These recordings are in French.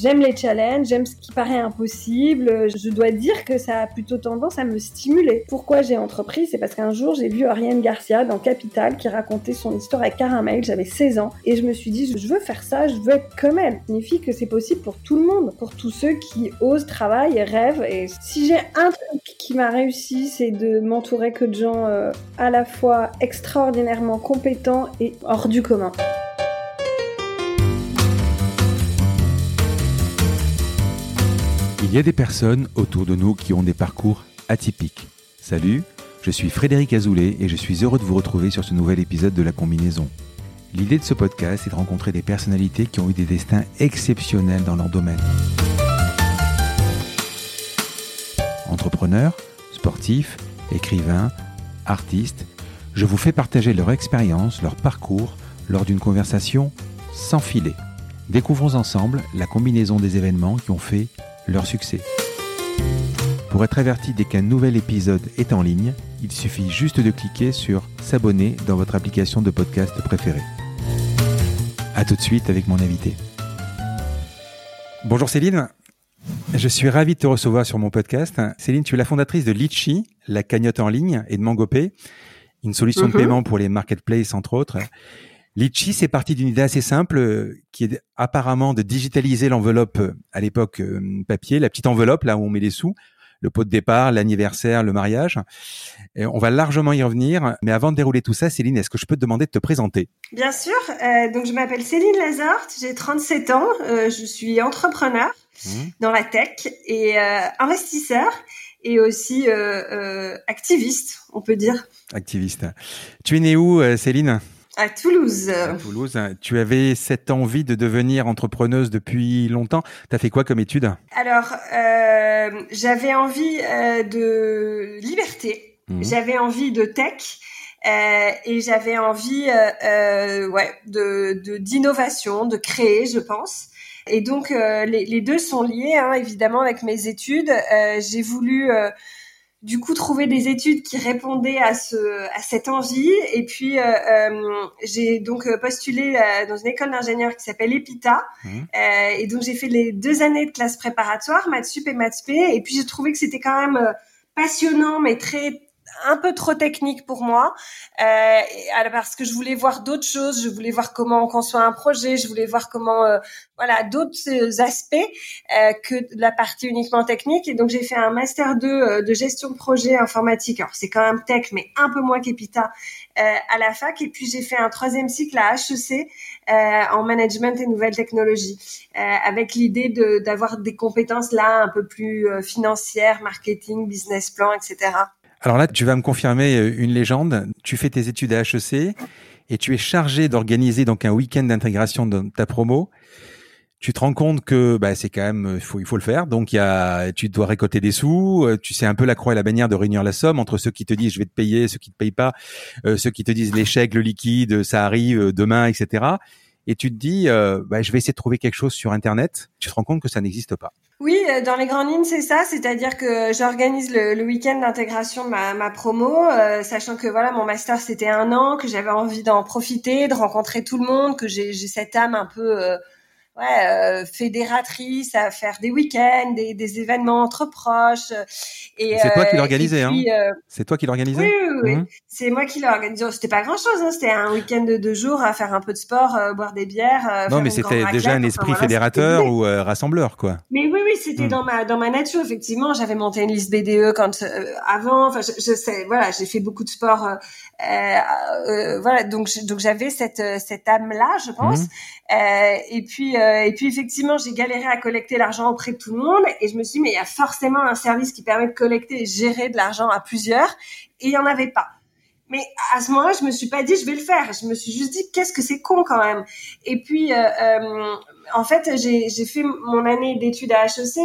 J'aime les challenges, j'aime ce qui paraît impossible. Je dois dire que ça a plutôt tendance à me stimuler. Pourquoi j'ai entrepris C'est parce qu'un jour, j'ai vu Ariane Garcia dans Capital qui racontait son histoire avec Caramel. J'avais 16 ans et je me suis dit, je veux faire ça, je veux être comme elle. Ça signifie que c'est possible pour tout le monde, pour tous ceux qui osent, travaillent rêvent. Et si j'ai un truc qui m'a réussi, c'est de m'entourer que de gens euh, à la fois extraordinairement compétents et hors du commun. Il y a des personnes autour de nous qui ont des parcours atypiques. Salut, je suis Frédéric Azoulay et je suis heureux de vous retrouver sur ce nouvel épisode de La Combinaison. L'idée de ce podcast est de rencontrer des personnalités qui ont eu des destins exceptionnels dans leur domaine. Entrepreneurs, sportifs, écrivains, artistes, je vous fais partager leur expérience, leur parcours lors d'une conversation sans filet. Découvrons ensemble la combinaison des événements qui ont fait leur succès. Pour être averti dès qu'un nouvel épisode est en ligne, il suffit juste de cliquer sur S'abonner dans votre application de podcast préférée. A tout de suite avec mon invité. Bonjour Céline, je suis ravi de te recevoir sur mon podcast. Céline, tu es la fondatrice de Litchi, la cagnotte en ligne, et de Mangopay, une solution de mhm. paiement pour les marketplaces entre autres. Litchi, c'est parti d'une idée assez simple euh, qui est apparemment de digitaliser l'enveloppe euh, à l'époque euh, papier, la petite enveloppe là où on met les sous, le pot de départ, l'anniversaire, le mariage. Et on va largement y revenir, mais avant de dérouler tout ça, Céline, est-ce que je peux te demander de te présenter? Bien sûr. donc je m'appelle Céline Lazarte, j'ai 37 ans, je suis entrepreneur mmh. dans la tech et investisseur et aussi activiste, on peut dire. Activiste. Tu es née où, Céline? À Toulouse. À Toulouse. Tu avais cette envie de devenir entrepreneuse depuis longtemps. Tu as fait quoi comme étude Alors, euh, j'avais envie euh, de liberté. Mhm. J'avais envie de tech. Euh, et j'avais envie ouais, de d'innovation, de, créer, je pense. Et donc, les, les, deux sont liés, hein, évidemment, avec mes études. J'ai voulu du coup trouver des études qui répondaient à ce à cette envie. Et puis euh, euh j'ai donc euh, postulé euh, dans une école d'ingénieur qui s'appelle EPITA. Mmh. et donc j'ai fait les deux années de classe préparatoire maths sup et maths et puis j'ai trouvé que c'était quand même passionnant mais très un peu trop technique pour moi, euh, parce que je voulais voir d'autres choses, je voulais voir comment on conçoit un projet, je voulais voir comment, euh, voilà, d'autres aspects euh, que la partie uniquement technique. Et donc j'ai fait un master 2 euh, de gestion de projet informatique. Alors c'est quand même tech, mais un peu moins qu'EPITA euh, à la fac. Et puis j'ai fait un troisième cycle à HEC en management et nouvelles technologies, avec l'idée d'avoir des compétences là un peu plus financières, marketing, business plan, etc. Alors là, tu vas me confirmer euh, une légende. Tu fais tes études à HEC et tu es chargé d'organiser donc un week-end d'intégration de ta promo. Tu te rends compte que bah, c'est quand même il faut il faut le faire. Donc y a tu dois récolter des sous. Euh, tu sais un peu la croix et la bannière de réunir la somme entre ceux qui te disent je vais te payer, ceux qui te payent pas, euh, ceux qui te disent l'échec, le liquide, ça arrive demain, etc. Et tu te dis bah, je vais essayer de trouver quelque chose sur internet. Tu te rends compte que ça n'existe pas. Oui, euh, dans les grandes lignes, c'est ça. C'est-à-dire que j'organise le, week-end d'intégration de ma, promo, euh, sachant que voilà, mon master c'était un an, que j'avais envie d'en profiter, de rencontrer tout le monde, que j'ai cette âme un peu euh, ouais, euh, fédératrice à faire des week-ends, des, des événements entre proches. Et c'est toi qui euh, l'organisais, hein euh, C'est toi qui l'organisais. Oui, oui, oui. Mmh. c'est moi qui l'organisais. C'était pas grand-chose, hein. c'était un week-end de deux jours à faire un peu de sport, boire des bières. non, mais c'était déjà un esprit fédérateur ou rassembleur, quoi. Mais oui, oui, c'était mmh. dans ma dans ma nature. Effectivement, j'avais monté une liste BDE quand avant. Enfin, je, je, sais, voilà, j'ai fait beaucoup de sport. Voilà, donc donc j'avais cette cette âme là, je pense. Mmh. et puis euh, et puis effectivement, j'ai galéré à collecter l'argent auprès de tout le monde et je me suis dit mais il y a forcément un service qui permet de collecter et gérer de l'argent à plusieurs et il y en avait pas. Mais à ce moment-là, je me suis pas dit je vais le faire. Je me suis juste dit qu'est-ce que c'est con quand même? Et puis euh, euh, en fait, j'ai fait mon année d'études à HEC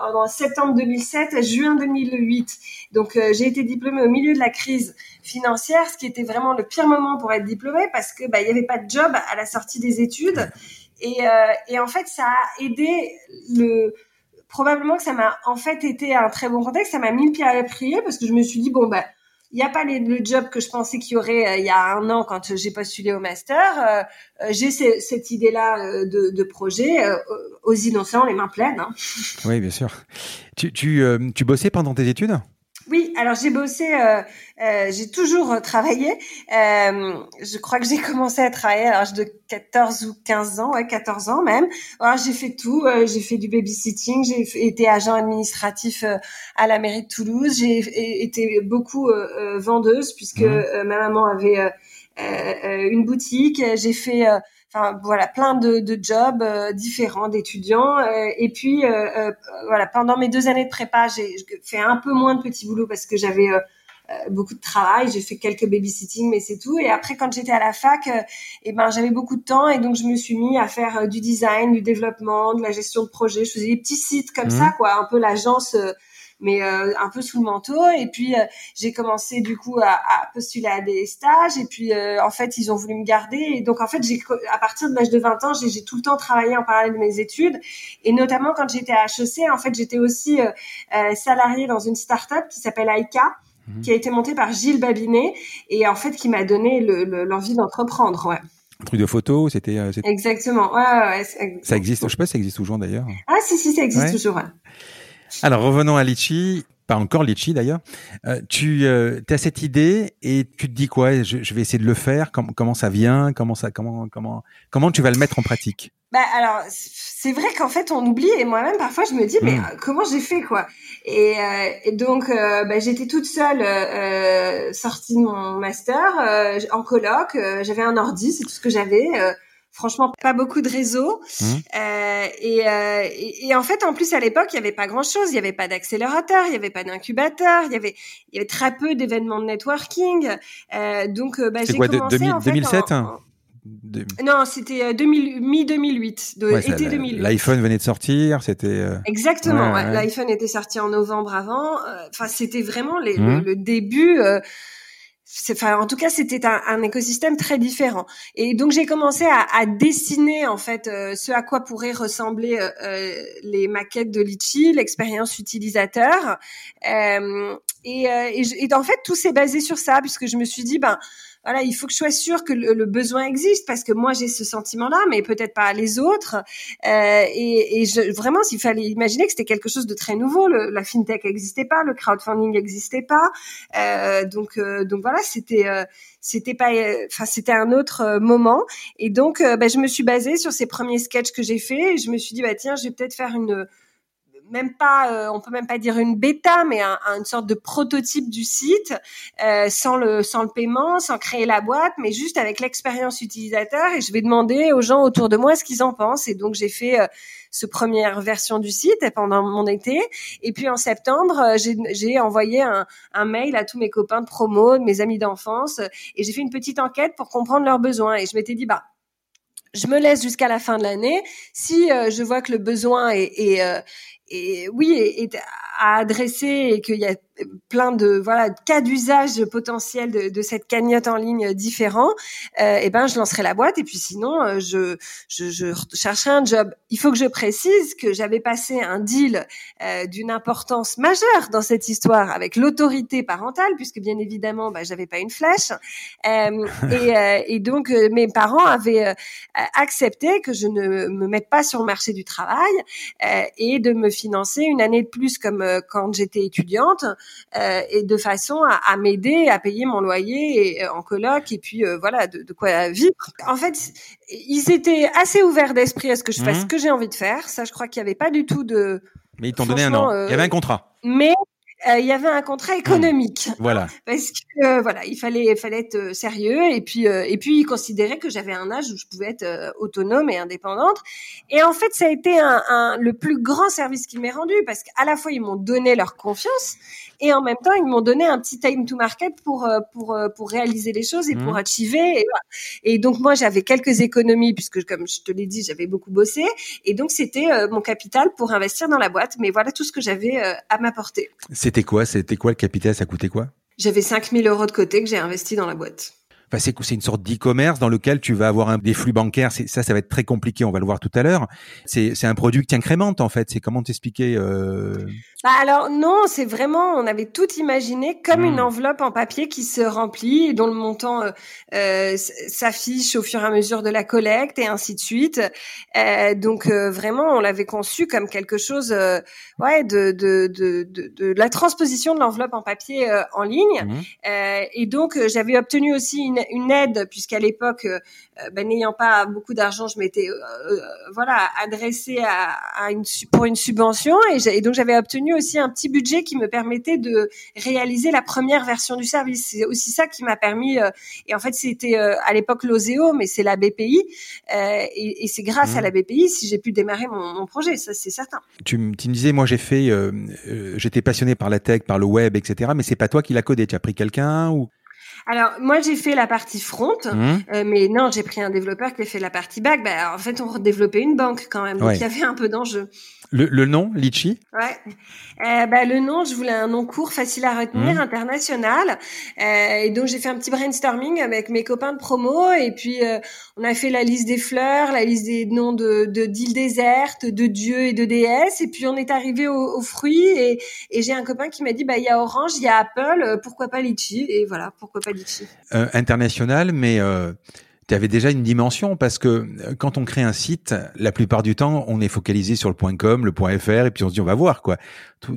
en, septembre 2007, juin 2008. Donc j'ai été diplômée au milieu de la crise financière, ce qui était vraiment le pire moment pour être diplômée parce que bah il y avait pas de job à la sortie des études. Et, euh, et en fait, ça a aidé le probablement que ça m'a en fait été un très bon contexte. Ça m'a mis le pied à l'étrier parce que je me suis dit bon bah il n'y a pas le job que je pensais qu'il y aurait euh, il y a un an quand j'ai postulé au master. Euh, j'ai cette idée-là de, de, projet aux innocents, les mains pleines. Hein. Oui, bien sûr. Tu, tu, tu bossais pendant tes études? Oui, alors j'ai bossé, euh, euh, j'ai toujours travaillé. Euh, je crois que j'ai commencé à travailler à l'âge de 14 ou 15 ans, ouais, 14 ans même. Alors j'ai fait tout, euh, j'ai fait du babysitting, j'ai été agent administratif à la mairie de Toulouse, j'ai été beaucoup euh, vendeuse puisque mmh. ma maman avait une boutique. J'ai fait Enfin, voilà, plein de, de jobs euh, différents d'étudiants. Euh, et puis, euh, voilà, pendant mes deux années de prépa, j'ai fait un peu moins de petits boulots parce que j'avais beaucoup de travail. J'ai fait quelques babysitting, mais c'est tout. Et après, quand j'étais à la fac, et eh ben, j'avais beaucoup de temps et donc je me suis mis à faire du design, du développement, de la gestion de projet. Je faisais des petits sites comme mmh. ça, quoi, un peu l'agence mais euh, un peu sous le manteau. Et puis euh, j'ai commencé du coup à, à, postuler à des stages. Et puis euh, en fait ils ont voulu me garder. Et donc en fait j'ai à partir de l'âge de 20 ans j'ai tout le temps travaillé en parallèle de mes études. Et notamment quand j'étais à HEC, en fait j'étais aussi salariée dans une start-up qui s'appelle Aika mhm. qui a été montée par Gilles Babinet et en fait qui m'a donné l'envie d'entreprendre. Ouais. Un truc de photo, c'était. Exactement. Ouais, ouais, ouais, ça existe. Je sais pas si ça existe toujours d'ailleurs. Ah si si, ça existe toujours. Alors revenons à Litchi, pas encore Litchi d'ailleurs. Euh, tu euh, as cette idée et tu te dis quoi? Je, je, vais essayer de le faire. Comment, comment ça vient? Comment ça Comment comment comment tu vas le mettre en pratique? Bah alors c'est vrai qu'en fait on oublie et moi-même parfois je me dis mais hmm. euh, comment j'ai fait quoi? Et, euh, et donc euh, bah, j'étais toute seule sortie de mon master en coloc j'avais un ordi c'est tout ce que j'avais franchement pas beaucoup de réseaux mmh. euh, et, euh, et, et, en fait en plus à l'époque il y avait pas grand chose il y avait pas d'accélérateur il y avait pas d'incubateur il y avait il y avait très peu d'événements de networking euh, donc euh, bah, j'ai commencé 2000, en fait 2007 en, Non, c'était mi 2008, de, ouais, été 2008. L'iPhone venait de sortir, c'était. Euh, Exactement. Ouais, ouais. L'iPhone était sorti en novembre avant. Enfin, c'était vraiment les, mmh. le, le, début en tout cas c'était un, écosystème très différent. Et donc j'ai commencé à, dessiner en fait euh, ce à quoi pourraient ressembler euh, euh, les maquettes de Litchi l'expérience utilisateur. Et, et, et, en fait tout s'est basé sur ça puisque je me suis dit ben voilà, il faut que je sois sûre que le, besoin existe parce que moi j'ai ce sentiment-là, mais peut-être pas les autres. Euh, et, et je, vraiment, s'il fallait imaginer que c'était quelque chose de très nouveau, le, la fintech n'existait pas, le crowdfunding n'existait pas, euh, donc euh, donc voilà, c'était euh, c'était pas, enfin c'était un autre euh, moment. Et donc, bah, je me suis basée sur ces premiers sketchs que j'ai faits. Je me suis dit bah tiens, je vais peut-être faire une même pas, euh, on peut même pas dire une bêta, mais un, une sorte de prototype du site, euh, sans le sans le paiement, sans créer la boîte, mais juste avec l'expérience utilisateur. Et je vais demander aux gens autour de moi ce qu'ils en pensent. Et donc j'ai fait euh, ce première version du site pendant mon été. Et puis en septembre, euh, j'ai envoyé un, un, mail à tous mes copains de promo, mes amis d'enfance, et j'ai fait une petite enquête pour comprendre leurs besoins. Et je m'étais dit bah je me laisse jusqu'à la fin de l'année. Si euh, je vois que le besoin est, est, euh, et oui, est, à adresser et qu'il y a plein de voilà cas d'usage potentiels de, de, cette cagnotte en ligne différents, euh, et ben je lancerai la boîte. Et puis sinon euh, je, je, je chercherai un job. Il faut que je précise que j'avais passé un deal euh, d'une importance majeure dans cette histoire avec l'autorité parentale puisque bien évidemment bah, j'avais pas une flèche. Euh, et, euh, et, donc mes parents avaient accepté que je ne me mette pas sur le marché du travail et de me financer une année de plus comme quand j'étais étudiante et de façon à, à m'aider à payer mon loyer et, euh, en coloc et puis euh, voilà de, de, quoi vivre. En fait, ils étaient assez ouverts d'esprit à ce que je fasse mmh. ce que j'ai envie de faire. Ça, je crois qu'il n'y avait pas du tout de. Mais ils t'ont donné un an. Il y avait un contrat. Mais euh, il y avait un contrat économique. Voilà. Parce que euh, voilà, il fallait fallait être euh, sérieux et puis et puis ils considéraient que j'avais un âge où je pouvais être autonome et indépendante. Et en fait, ça a été un, un le plus grand service qu'ils m'aient rendu parce qu'à la fois ils m'ont donné leur confiance et en même temps ils m'ont donné un petit time to market pour pour pour réaliser les choses et pour mmh. achiever. Et, et donc moi j'avais quelques économies puisque comme je te l'ai dit j'avais beaucoup bossé et donc c'était mon capital pour investir dans la boîte. Mais voilà tout ce que j'avais à m'apporter. C'était quoi? C'était quoi le capital? Ça coûtait quoi? J'avais 5000 euros de côté que j'ai investi dans la boîte. Enfin, c'est c'est une sorte d'e-commerce dans lequel tu vas avoir un, des flux bancaires. Ça, ça va être très compliqué. On va le voir tout à l'heure. C'est, c'est un produit qui incrémente en fait. C'est comment t'expliquer euh... bah Alors non, c'est vraiment. On avait tout imaginé comme une hmm. enveloppe en papier qui se remplit et dont le montant euh, euh s'affiche au fur et à mesure de la collecte et ainsi de suite. Euh, donc vraiment, on l'avait conçu comme quelque chose, ouais, de de, de de, de la transposition de l'enveloppe en papier en ligne. Hmm. et donc j'avais obtenu aussi une une, aide puisqu'à l'époque, euh, euh, ben, n'ayant pas beaucoup d'argent, je m'étais euh, voilà adressée à, une pour une subvention et, donc j'avais obtenu aussi un petit budget qui me permettait de réaliser la première version du service. C'est aussi ça qui m'a permis et en fait c'était à l'époque l'Oseo, mais c'est la BPI et, c'est grâce à mmh. la BPI si j'ai pu démarrer mon, projet, ça c'est certain. Tu, me disais, moi j'ai fait, j'étais passionné par la tech, par le web, etc. Mais c'est pas toi qui l'as codé, tu as pris quelqu'un ou alors moi j'ai fait la partie front, mmh. euh, mais non j'ai pris un développeur qui a fait la partie back. Bah, en fait on redéveloppait une banque quand même, donc il y avait un peu d'enjeu. Le, le nom, Litchi? Ouais. Euh, bah, le nom, je voulais un nom court, facile à retenir, mmh. international. Euh, et donc j'ai fait un petit brainstorming avec mes copains de promo. Et puis euh, on a fait la liste des fleurs, la liste des noms de d'îles désertes, de dieux et de déesses. Et puis on est arrivé aux, fruits. Et, et j'ai un copain qui m'a dit bah il y a Orange, il y a Apple, pourquoi pas Litchi? Et voilà, pourquoi Euh, international, mais tu avais déjà une dimension parce que euh, quand on crée un site, la plupart du temps, on est focalisé sur le .com, le .fr et puis on se dit on va voir quoi.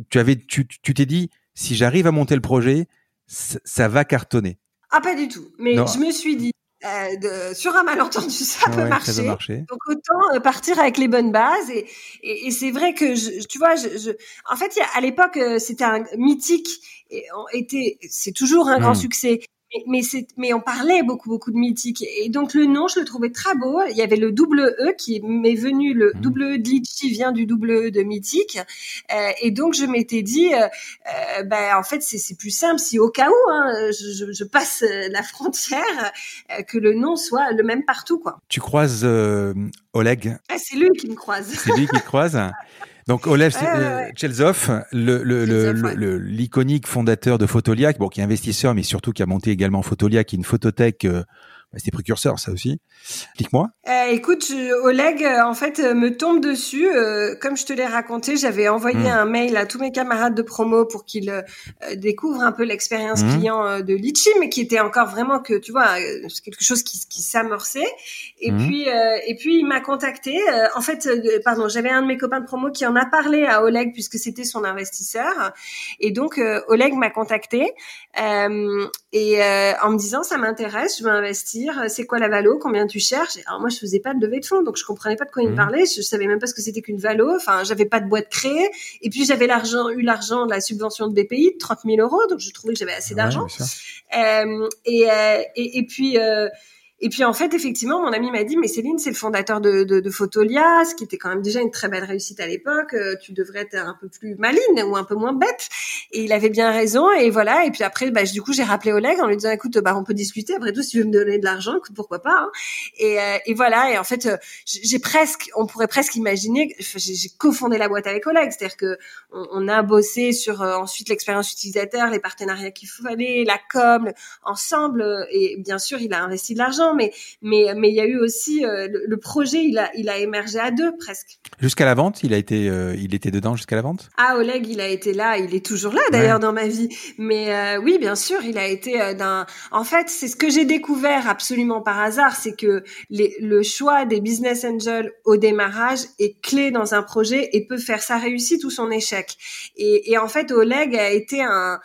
Tu, avais tu t'es dit si j'arrive à monter le projet, ça va cartonner. Ah pas du tout, mais je me suis dit euh, de, sur un malentendu, ça, peut, marcher. Donc autant euh, partir avec les bonnes bases. Et, et, c'est vrai que je, tu vois, je, je en fait, à l'époque, c'était un mythique et était, c'est toujours un grand hmm. succès mais, mais, mais on parlait beaucoup beaucoup de mythique. Et donc le nom je le trouvais très beau. Il y avait le double E qui m'est venu le mmh. double E de Litchi vient du double E de mythique. Euh, et donc je m'étais dit euh, euh ben en fait c'est plus simple si au cas où hein, je, je, passe la frontière euh, que le nom soit le même partout quoi. Tu croises Oleg? Ah, c'est lui qui me croise. C'est lui qui te croise? Donc Oleg Chelsov, le, l'iconique fondateur de Fotolia, bon, qui est investisseur, mais surtout qui a monté également est une photothèque euh, bah, c'était précurseur, ça aussi. Explique-moi. Euh, écoute, Oleg, euh, en fait, euh, me tombe dessus. Euh, comme je te l'ai raconté, j'avais envoyé hmm. un mail à tous mes camarades de promo pour qu'ils euh, découvrent un peu l'expérience hmm. client de Litchi, mais qui était encore vraiment que, tu vois, quelque chose qui, qui s'amorçait. Et hmm. puis, et puis, il m'a contacté. en fait, pardon, j'avais un de mes copains de promo qui en a parlé à Oleg puisque c'était son investisseur. Et donc, Oleg m'a contacté et en me disant, ça m'intéresse, je veux investir euh, c'est quoi la valo, combien tu cherches? Alors moi je faisais pas de levée de fonds, donc je comprenais pas de quoi il me mmh. parlait. Je, savais même pas ce que c'était qu'une valo. Enfin, j'avais pas de boîte créée. Et puis j'avais l'argent, eu l'argent de la subvention de BPI, 30 000 euros, donc je trouvais que j'avais assez d'argent. Euh, et, euh, et, et, puis et puis en fait, effectivement, mon ami m'a dit, mais Céline, c'est le fondateur de, de, de, Photolia, ce qui était quand même déjà une très belle réussite à l'époque. Euh, tu devrais être un peu plus maline ou un peu moins bête. Et il avait bien raison. Et voilà. Et puis après, bah, du coup, j'ai rappelé Oleg en lui disant, écoute, bah, on peut discuter. Après tout, si tu veux me donner de l'argent, écoute, pourquoi pas. Hein. Et, euh, et, voilà. Et en fait, euh, j'ai presque, on pourrait presque imaginer, j'ai cofondé la boîte avec Oleg, c'est-à-dire que on, on, a bossé sur ensuite l'expérience utilisateur, les partenariats qu'il fallait, la com, ensemble. Et bien sûr, il a investi de l'argent mais mais mais il y a eu aussi euh, le, projet, il a il a émergé à deux presque. Jusqu'à la vente, il a été euh, il était dedans jusqu'à la vente? Ah Oleg, il a été là, il est toujours là d'ailleurs dans ma vie. Mais euh, oui, bien sûr, il a été d'un. En fait, c'est ce que j'ai découvert absolument par hasard, c'est que les, le choix des business angels au démarrage est clé dans un projet et peut faire sa réussite ou son échec. Et, et en fait, Oleg a été un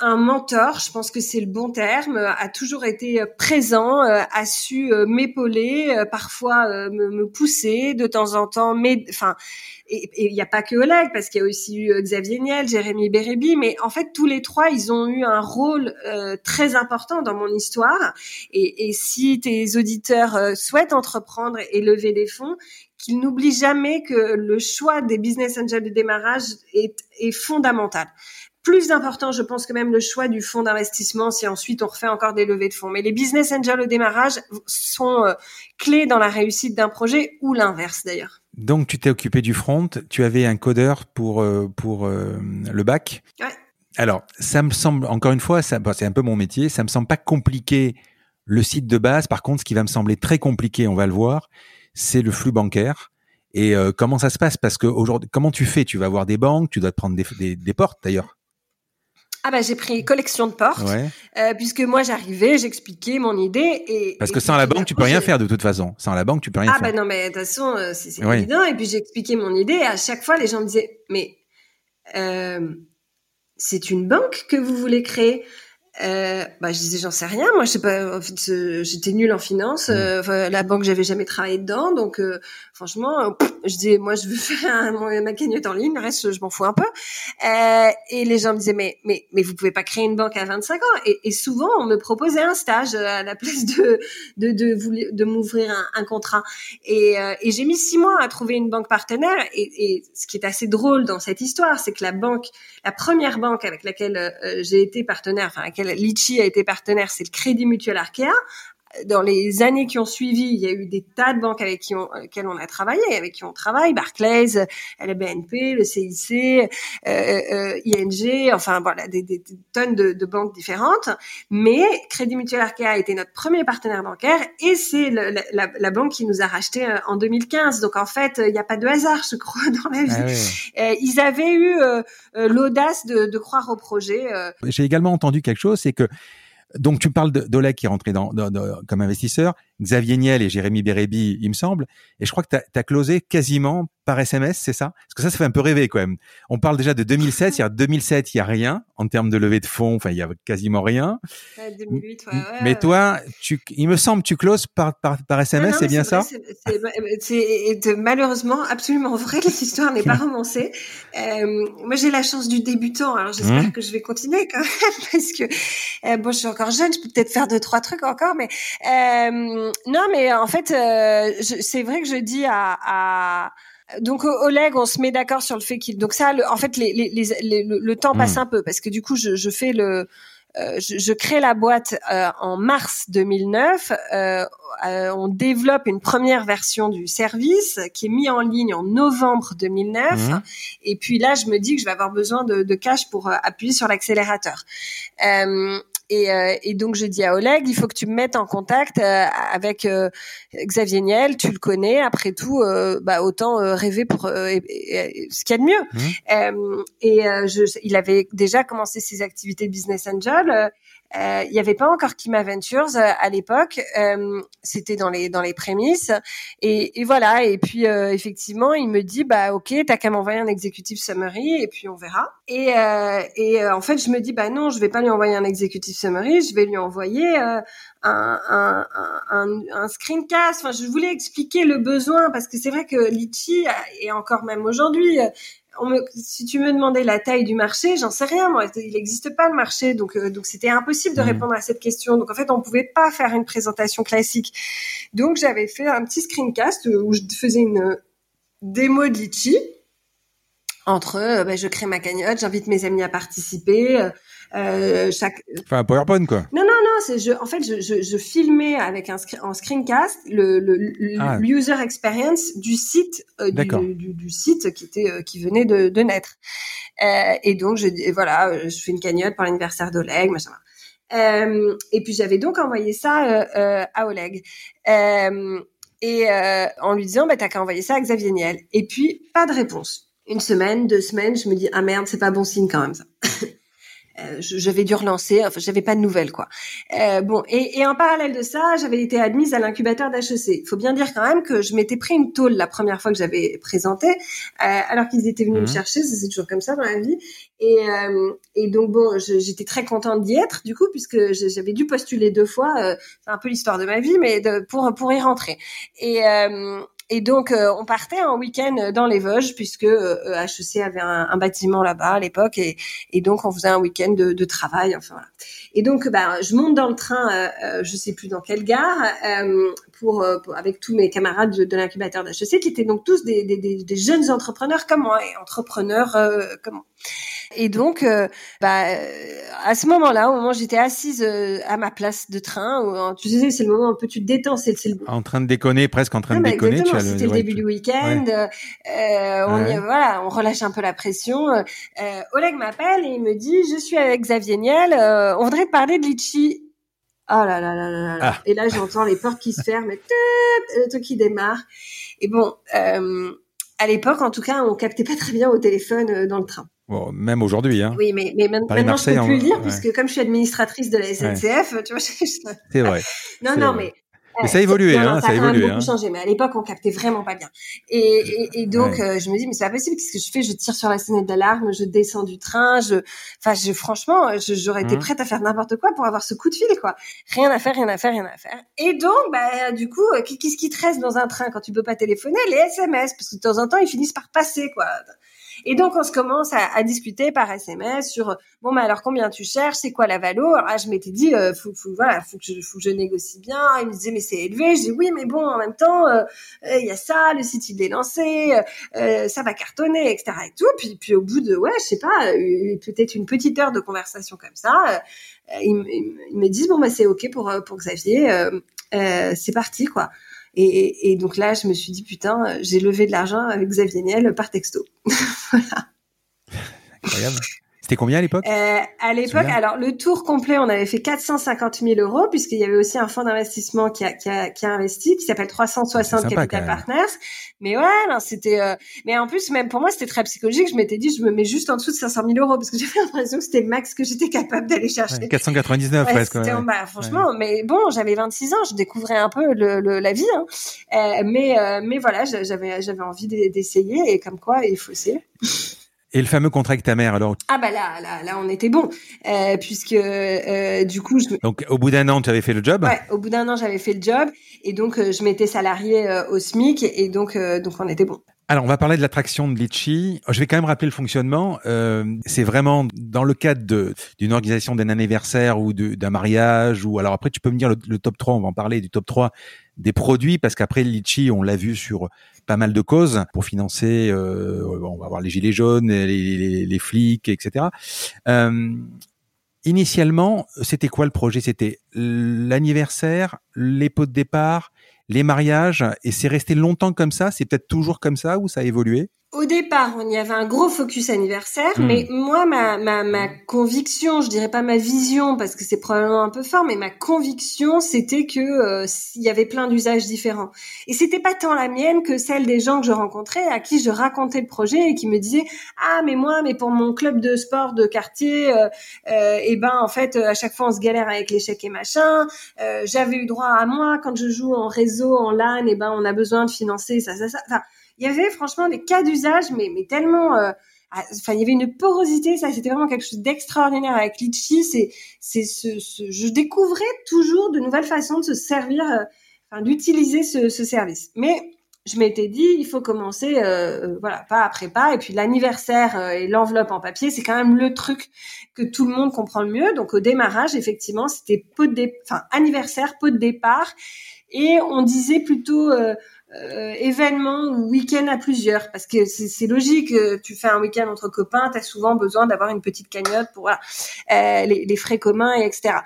un mentor, je pense que c'est le bon terme, a toujours été euh, présent, euh, a su euh, m'épauler, parfois me, pousser de temps en temps, mais enfin et il n'y a pas que Oleg parce qu'il y a aussi eu Xavier Niel, Jérémy Bérébi, mais en fait tous les trois ils ont eu un rôle très important dans mon histoire. Et, si tes auditeurs souhaitent entreprendre et lever des fonds, qu'ils n'oublient jamais que le choix des business angels de démarrage est fondamental plus important, je pense, que même le choix du fonds d'investissement si ensuite on refait encore des levées de fonds. Mais les business angels au démarrage sont euh, clés dans la réussite d'un projet ou l'inverse d'ailleurs. Donc tu t'es occupé du front, tu avais un codeur pour euh, pour euh, le bac. Ouais. Alors ça me semble encore une fois, ça, c'est un peu mon métier, ça me semble pas compliqué Le site de base, par contre, ce qui va me sembler très compliqué, on va le voir, c'est le flux bancaire. Et euh, comment ça se passe? Parce que aujourd'hui, comment tu fais? Tu vas avoir des banques, tu dois te prendre des, des, portes d'ailleurs. Ah bah j'ai pris collection de portes. Euh, puisque moi j'arrivais, j'expliquais mon idée et parce que sans la banque tu peux rien faire de toute façon. Sans la banque tu peux rien faire. Ah bah non mais de toute façon euh, c'est évident. Et puis j'ai expliqué mon idée. Et à chaque fois les gens me disaient mais c'est une banque que vous voulez créer. Euh, bah, je disais j'en sais rien. Moi je sais pas en fait, j'étais nulle en finance. Mm. euh, la banque j'avais jamais travaillé dedans. Donc euh, franchement je disais moi je veux faire ma cagnotte en ligne le reste je m'en fous un peu. Euh, et les gens me disaient mais mais mais vous pouvez pas créer une banque à 25 ans. Et, et souvent on me proposait un stage à la place de de de, de m'ouvrir un, un, contrat. Et, et j'ai mis six mois à trouver une banque partenaire. Et, et ce qui est assez drôle dans cette histoire c'est que la banque la première banque avec laquelle j'ai été partenaire enfin laquelle Litchi a été partenaire, c'est le Crédit Mutuel Arkea. Dans les années qui ont suivi, il y a eu des tas de banques avec qui on, lesquelles on a travaillé, avec qui on travaille, Barclays, la BNP, le CIC, euh, euh, ING, enfin voilà, des, des, tonnes de, de, banques différentes. Mais Crédit Mutuel Arkea a été notre premier partenaire bancaire et c'est la, la, la, banque qui nous a racheté euh, en 2015. Donc en fait, il n'y a pas de hasard, je crois, dans la vie. Ah ils avaient eu l'audace de, de, croire au projet. J'ai également entendu quelque chose, c'est que donc tu parles d'Oleg qui est rentré dans, comme investisseur, Xavier Niel et Jérémy Bérébi, il me semble, et je crois que tu as, closé quasiment par SMS, c'est ça? Parce que ça, ça fait un peu rêver quand même. On parle déjà de 2007, il y a 2007, il y a rien en termes de levée de fonds, enfin il y a quasiment rien. 2008, ouais, Mais toi, tu, il me semble, tu closes par par, par SMS, c'est bien ça? C'est malheureusement absolument vrai. L'histoire n'est pas romancée. Euh, moi, j'ai la chance du débutant, alors j'espère mmh. que je vais continuer quand même parce que euh, bon, je suis encore jeune, je peux peut-être faire deux trois trucs encore, mais euh, non, mais en fait, euh, c'est vrai que je dis à, à donc Oleg, on se met d'accord sur le fait qu'il. Donc ça, le, en fait, les, les, les, le, temps passe hmm. un peu parce que du coup, je, je fais le. Euh, je, je, crée la boîte euh, en mars 2009. Euh, euh, on développe une première version du service qui est mis en ligne en novembre 2009. Hmm. Et puis là, je me dis que je vais avoir besoin de, de cash pour appuyer sur l'accélérateur. Et, euh, et, donc je dis à Oleg, il faut que tu me mettes en contact euh, avec euh, Xavier Niel, tu le connais. Après tout, bah, autant rêver pour ce qu'il y a de mieux. Mmh. et je, il avait déjà commencé ses activités de business angel. Euh, il n'y avait pas encore Kima Ventures euh, à l'époque. Euh, c'était dans les dans les prémices. Et, et voilà. Et puis effectivement, il me dit bah ok, t'as qu'à m'envoyer un executive summary et puis on verra. Et et en fait, je me dis bah non, je vais pas lui envoyer un executive summary, je vais lui envoyer un, un, un, un, screencast. Enfin, je voulais expliquer le besoin parce que c'est vrai que Litchi et encore même aujourd'hui si tu me demandais la taille du marché, j'en sais rien. Moi, il n'existe pas le marché, donc euh, donc c'était impossible de mmh. répondre à cette question. Donc en fait, on pouvait pas faire une présentation classique. Donc j'avais fait un petit screencast où je faisais une démo de Litchi entre, euh, bah, je crée ma cagnotte, j'invite mes amis à participer. Euh, chaque. Enfin, un PowerPoint quoi. Non, non, non. C'est je, en fait, je, je, je filmais avec un en screencast le, le, ah. user experience du site euh, du, du, du, site qui était euh, qui venait de, de naître. Euh, et donc je voilà, je fais une cagnotte pour l'anniversaire d'Oleg, machin. Et puis j'avais donc envoyé ça à Oleg. et en lui disant, bah, t'as qu'à envoyer ça à Xavier Niel. Et puis, pas de réponse. Une semaine, deux semaines, je me dis, ah merde, c'est pas bon signe quand même ça. Euh, j'avais dû relancer, enfin j'avais pas de nouvelles quoi. Euh, bon et, et, en parallèle de ça, j'avais été admise à l'incubateur d'HEC. Il faut bien dire quand même que je m'étais pris une tôle la première fois que j'avais présenté, euh, alors qu'ils étaient venus me mmh. chercher. C'est toujours comme ça dans la vie. Et, euh, et donc bon, j'étais très contente d'y être du coup puisque j'avais dû postuler deux fois. Euh, c'est un peu l'histoire de ma vie, mais de, pour pour y rentrer. Et et donc, euh, on partait en week-end dans les Vosges, puisque euh, HEC avait un, un bâtiment là-bas à l'époque, et, et, donc on faisait un week-end de, de, travail. Enfin, voilà. Et donc, bah, je monte dans le train, euh, euh je sais plus dans quelle gare, pour, pour, avec tous mes camarades de, de l'incubateur d'HEC, qui étaient donc tous des, des, des, jeunes entrepreneurs comme moi, et entrepreneurs comme moi. Et donc, euh, bah, euh, à ce moment-là, au moment où j'étais assise euh, à ma place de train, où, tu sais, c'est le moment où un peu tu te détends, c'est le... En train de déconner, presque en train de déconner. C'était le, début du week-end. on y, voilà, on relâche un peu la pression. Oleg m'appelle et il me dit, je suis avec Xavier Niel, on voudrait parler de litchi. Oh là là là là là. Ah. Et là, j'entends les portes qui se ferment, et le truc qui démarre. Et bon, euh, à l'époque, en tout cas, on captait pas très bien au téléphone euh, dans le train. Bon, même aujourd'hui, hein. Oui, mais, mais maintenant, je peux plus le lire puisque comme je suis administratrice de la SNCF, tu vois. C'est vrai. non, non, mais mais ça a évolué, hein, ça, a évolué. beaucoup hein. changé, mais à l'époque, on captait vraiment pas bien. Et, et, et donc, euh, je me dis, mais c'est pas possible. Qu'est-ce que je fais? Je tire sur la sonnette d'alarme, je descends du train, je, enfin, je, franchement, j'aurais été mmh. prête à faire n'importe quoi pour avoir ce coup de fil, quoi. Rien à faire, rien à faire, rien à faire. Et donc, bah, du coup, euh, qu'est-ce qui te reste dans un train quand tu peux pas téléphoner? Les SMS, parce que de temps en temps, ils finissent par passer, quoi. Et donc, on se commence à, à discuter par SMS sur bon, mais alors combien tu cherches? C'est quoi la valo? Alors je m'étais dit, euh, faut, faut, voilà, faut que je, faut que je négocie bien. Il me disait, mais c'est élevé. Je dis oui, mais bon, en même temps, euh, euh, il y a ça, le site il est lancé, euh, ça va cartonner, etc. Et tout. Puis, puis au bout de, ouais, je sais pas, peut-être une petite heure de conversation comme ça, ils, ils, me disent bon, bah c'est ok pour pour Xavier, c'est parti quoi. Et, donc là, je me suis dit, putain, j'ai levé de l'argent avec Xavier Niel par texto. voilà. Incroyable. C'était combien à l'époque? Euh, À l'époque, alors le tour complet, on avait fait 450 000 euros puisqu'il y avait aussi un fonds d'investissement qui a, qui, a, qui a investi, qui s'appelle 360 Capital Partners. Mais ouais, c'était. Euh... Mais en plus, même pour moi, c'était très psychologique. Je m'étais dit, je me mets juste en dessous de 500 000 euros parce que j'avais l'impression que c'était le max que j'étais capable d'aller chercher. Ouais, 499 presque. Ouais. Bah, franchement, mais bon, j'avais 26 ans, je découvrais un peu le, le, la vie. Hein. Euh, mais mais voilà, j'avais j'avais envie d'essayer et comme quoi, il faut essayer. Et le fameux contrat avec ta mère, alors Ah bah là, là, là, on était bon, euh, puisque euh, du coup, je... donc au bout d'un an, tu avais fait le job. Ouais, au bout d'un an, j'avais fait le job, et donc euh, je m'étais salarié au SMIC, et donc donc on était bon. Alors, on va parler de l'attraction de Litchi. Je vais quand même rappeler le fonctionnement. Euh, c'est vraiment dans le cadre d'une organisation d'un anniversaire ou d'un mariage. Ou alors après, tu peux me dire le, le, top 3. On va en parler du top 3 des produits parce qu'après Litchi, on l'a vu sur pas mal de causes pour financer. Euh, on va voir les gilets jaunes, les, les, les flics, etc. Euh, initialement, c'était quoi le projet? C'était l'anniversaire, les pots de départ, les mariages, et c'est resté longtemps comme ça? C'est peut-être toujours comme ça ou ça a évolué? Au départ, on y avait un gros focus anniversaire, hmm. mais moi, ma, ma, ma conviction, je dirais pas ma vision parce que c'est probablement un peu fort, mais ma conviction, c'était que euh, il y avait plein d'usages différents. Et c'était pas tant la mienne que celle des gens que je rencontrais, à qui je racontais le projet et qui me disaient ah mais moi, mais pour mon club de sport de quartier, euh, euh, et ben en fait à chaque fois on se galère avec l'échec et machin. Euh, J'avais eu droit à moi quand je joue en réseau, en LAN, et ben on a besoin de financer ça, ça, ça. Enfin, il y avait franchement des cas d'usage, mais, mais tellement, euh, ah, enfin, il y avait une porosité, ça, c'était vraiment quelque chose d'extraordinaire avec Litchi. C'est, c'est ce, ce, je découvrais toujours de nouvelles façons de se servir, euh, enfin, d'utiliser ce, ce service. Mais je m'étais dit, il faut commencer, euh, euh voilà, pas après pas. Et puis l'anniversaire et l'enveloppe en papier, c'est quand même le truc que tout le monde comprend le mieux. Donc au démarrage, effectivement, c'était pot de, enfin anniversaire, pot de départ, et on disait plutôt euh, événement ou week-end à plusieurs. Parce que c'est logique euh, tu fais un week-end entre copains tu as souvent besoin d'avoir une petite cagnotte pour voilà, euh, les, les, frais communs et etc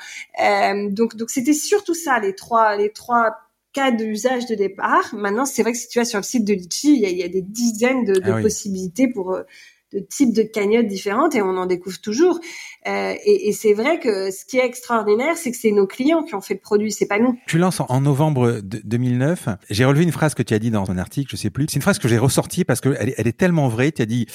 euh, donc donc c'était surtout ça les trois les trois cas d'usage de départ. Maintenant c'est vrai que si tu vas sur le site de Litchi il y a, il y a des dizaines de, de ah possibilités pour euh, de types de cagnottes différentes et on en découvre toujours. Euh, et, et c'est vrai que ce qui est extraordinaire, c'est que c'est nos clients qui ont fait le produit, c'est pas nous. Tu lances en, novembre 2009. J'ai relevé une phrase que tu as dit dans un article, je sais plus. C'est une phrase que j'ai ressortie parce qu'elle elle est tellement vraie. Tu as dit,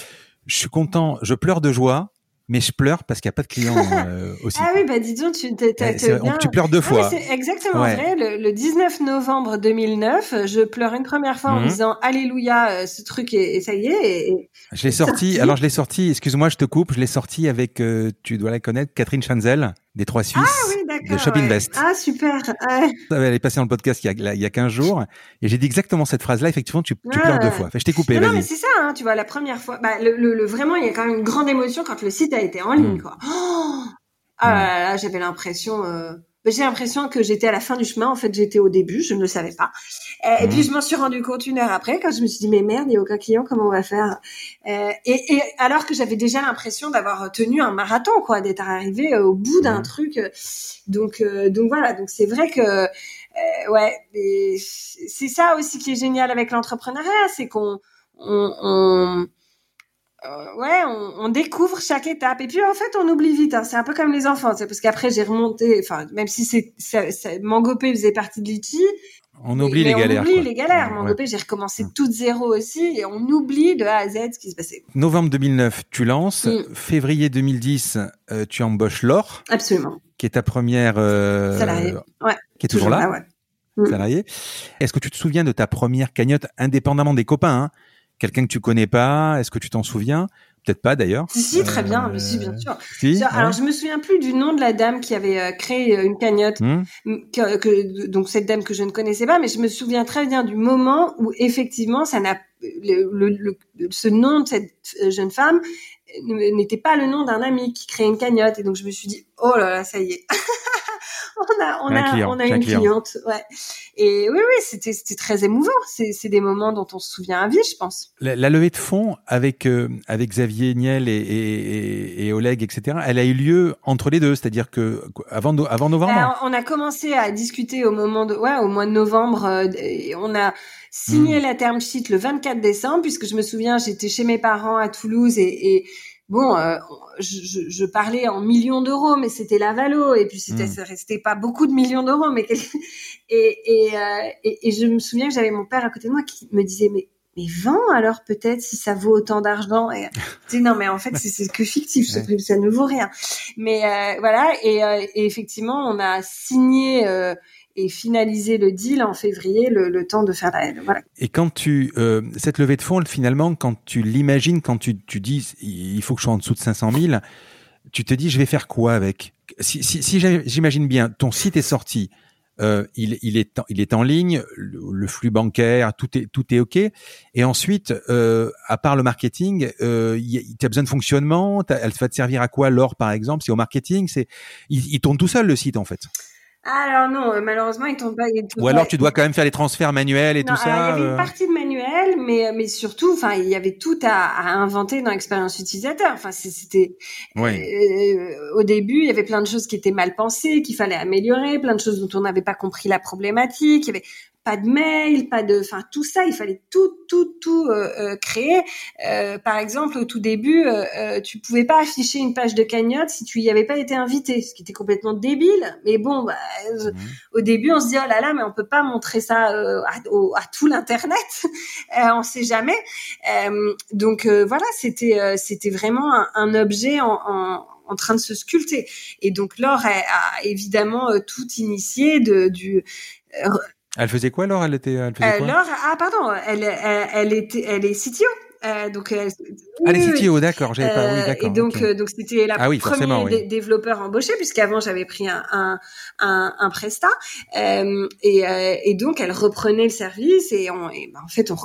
je suis content, je pleure de joie mais je pleure parce qu'il n'y a pas de clients euh, aussi. Ah oui, bah dis donc, tu, tu pleures deux fois. c'est exactement vrai. Le, 19 novembre 2009, je pleure une première fois en mhm. disant Alléluia, euh, ce truc et, ça y est. Et, je l'ai sorti, alors je l'ai sorti, excuse-moi, je te coupe, je l'ai sorti avec, euh, tu dois la connaître, Catherine Chanzel des Trois Suisses ah, oui, de Shop Invest. Ah super. Ouais. Elle est passée dans le podcast il y a, il y a 15 jours et j'ai dit exactement cette phrase-là. Effectivement, tu, tu pleures deux fois. Enfin, je t'ai coupé. Non, non mais c'est ça. Hein, tu vois, la première fois, bah, le, le, vraiment, il y a quand même une grande émotion quand le site a été en ligne. Mm. Quoi. Oh ah là là, là j'avais l'impression. Euh j'ai l'impression que j'étais à la fin du chemin. En fait, j'étais au début, je ne le savais pas. Euh, et puis, mhm. je m'en suis rendu compte une heure après, quand je me suis dit, mais merde, il n'y a aucun client, comment on va faire? Euh, et, et, alors que j'avais déjà l'impression d'avoir tenu un marathon, quoi, d'être arrivé au bout d'un mhm. truc. Donc, euh, donc voilà. Donc, c'est vrai que, euh, ouais, c'est ça aussi qui est génial avec l'entrepreneuriat, c'est qu'on on, on euh, ouais, on, découvre chaque étape. Et puis en fait, on oublie vite. Hein. C'est un peu comme les enfants. C'est parce qu'après j'ai remonté. Enfin, même si c'est ça, ça, Mangopé faisait partie de Litchi. On oublie les galères. On oublie les galères. Mangopé, j'ai recommencé toute zéro aussi, et on oublie de A à Z ce qui se passait. Novembre 2009, tu lances. Mm. Février 2010, euh, tu embauches Laure. Absolument. Qui est ta première. Euh, salariée. Ouais. Qui est toujours, là. ouais. Mm. Salariée. Est-ce que tu te souviens de ta première cagnotte, indépendamment des copains? Hein? Quelqu'un que tu connais pas Est-ce que tu t'en souviens? Peut-être pas d'ailleurs. Si, si, très bien, mais si, bien sûr. Si, alors, je me souviens plus du nom de la dame qui avait euh, créé euh, une cagnotte, hmm. que, que, donc cette dame que je ne connaissais pas, mais je me souviens très bien du moment où effectivement, ça n'a, le, le, ce nom de cette euh, jeune femme n'était pas le nom d'un ami qui créait une cagnotte, et donc je me suis dit, oh là là, ça y est. on a, on a, on a une cliente. Ouais. Et oui, oui, c'était, c'était très émouvant. C'est, c'est des moments dont on se souvient à vie, je pense. La, levée de fonds avec euh, avec Xavier Niel et, et, et, Oleg, etc. Elle a eu lieu entre les deux, c'est-à-dire que avant avant novembre. on a commencé à discuter au moment de, ouais, au mois de novembre. Euh, on a signé hmm. la term sheet le 24 décembre, puisque je me souviens, j'étais chez mes parents à Toulouse et, et bon, euh, je, je, parlais en millions d'euros, mais c'était la valo, et puis c'était, mmh. ça restait pas beaucoup de millions d'euros, mais et, et, euh, et, et, je me souviens que j'avais mon père à côté de moi qui me disait mais mais vends alors peut-être si ça vaut autant d'argent. Et dis non mais en fait c'est que fictif, ce prix, ça ne vaut rien. Mais euh, voilà et, et, effectivement on a signé et finaliser le deal en février, le, le temps de faire la voilà. Et quand tu euh, cette levée de fonds, finalement, quand tu l'imagines, quand tu, tu dis il faut que je sois en dessous de 500 000, tu te dis je vais faire quoi avec? Si, si, si j'imagine bien, ton site est sorti, euh, il, il, est il est en ligne, le, flux bancaire, tout est tout est ok. Et ensuite, euh, à part le marketing, euh, tu as besoin de fonctionnement? Elle va te servir à quoi? L'or par exemple C'est au marketing. C'est il, il tourne tout seul le site en fait. Alors non, euh, malheureusement, ils tombent pas. Ou alors tu dois quand même faire les transferts manuels et tout ça. Il y avait une euh. partie de manuel, mais euh, mais surtout, enfin, il y avait tout à, à inventer dans l'expérience utilisateur. Enfin, c'était. au début, il y avait plein de choses qui étaient mal pensées, qu'il fallait améliorer, plein de choses dont on n'avait pas compris la problématique. Il y avait pas de mail, pas de, enfin tout ça, il fallait tout, tout, tout euh, euh créer. Euh, par exemple, au tout début, euh, euh, tu pouvais pas afficher une page de cagnotte si tu y avais pas été invité, ce qui était complètement débile. Mais bon, bah, mmh. au début, on se dit oh là là, mais on peut pas montrer ça à, à, tout l'internet, on sait jamais. donc voilà, c'était, c'était vraiment un, un objet en, en en train de se sculpter. Et donc Laure a, a évidemment tout initié de, du elle faisait quoi alors Elle était, elle faisait quoi? Ah pardon, elle, elle, elle était, elle est CTO. Euh, donc, euh, ah, les CTO, d'accord, j'avais pas, oui, euh, d'accord. Et donc, euh, donc c'était la ah, oui, première développeur embauché, puisqu'avant j'avais pris un, un, un, euh, et, et donc elle reprenait le service, et, on, et ben, en fait, on,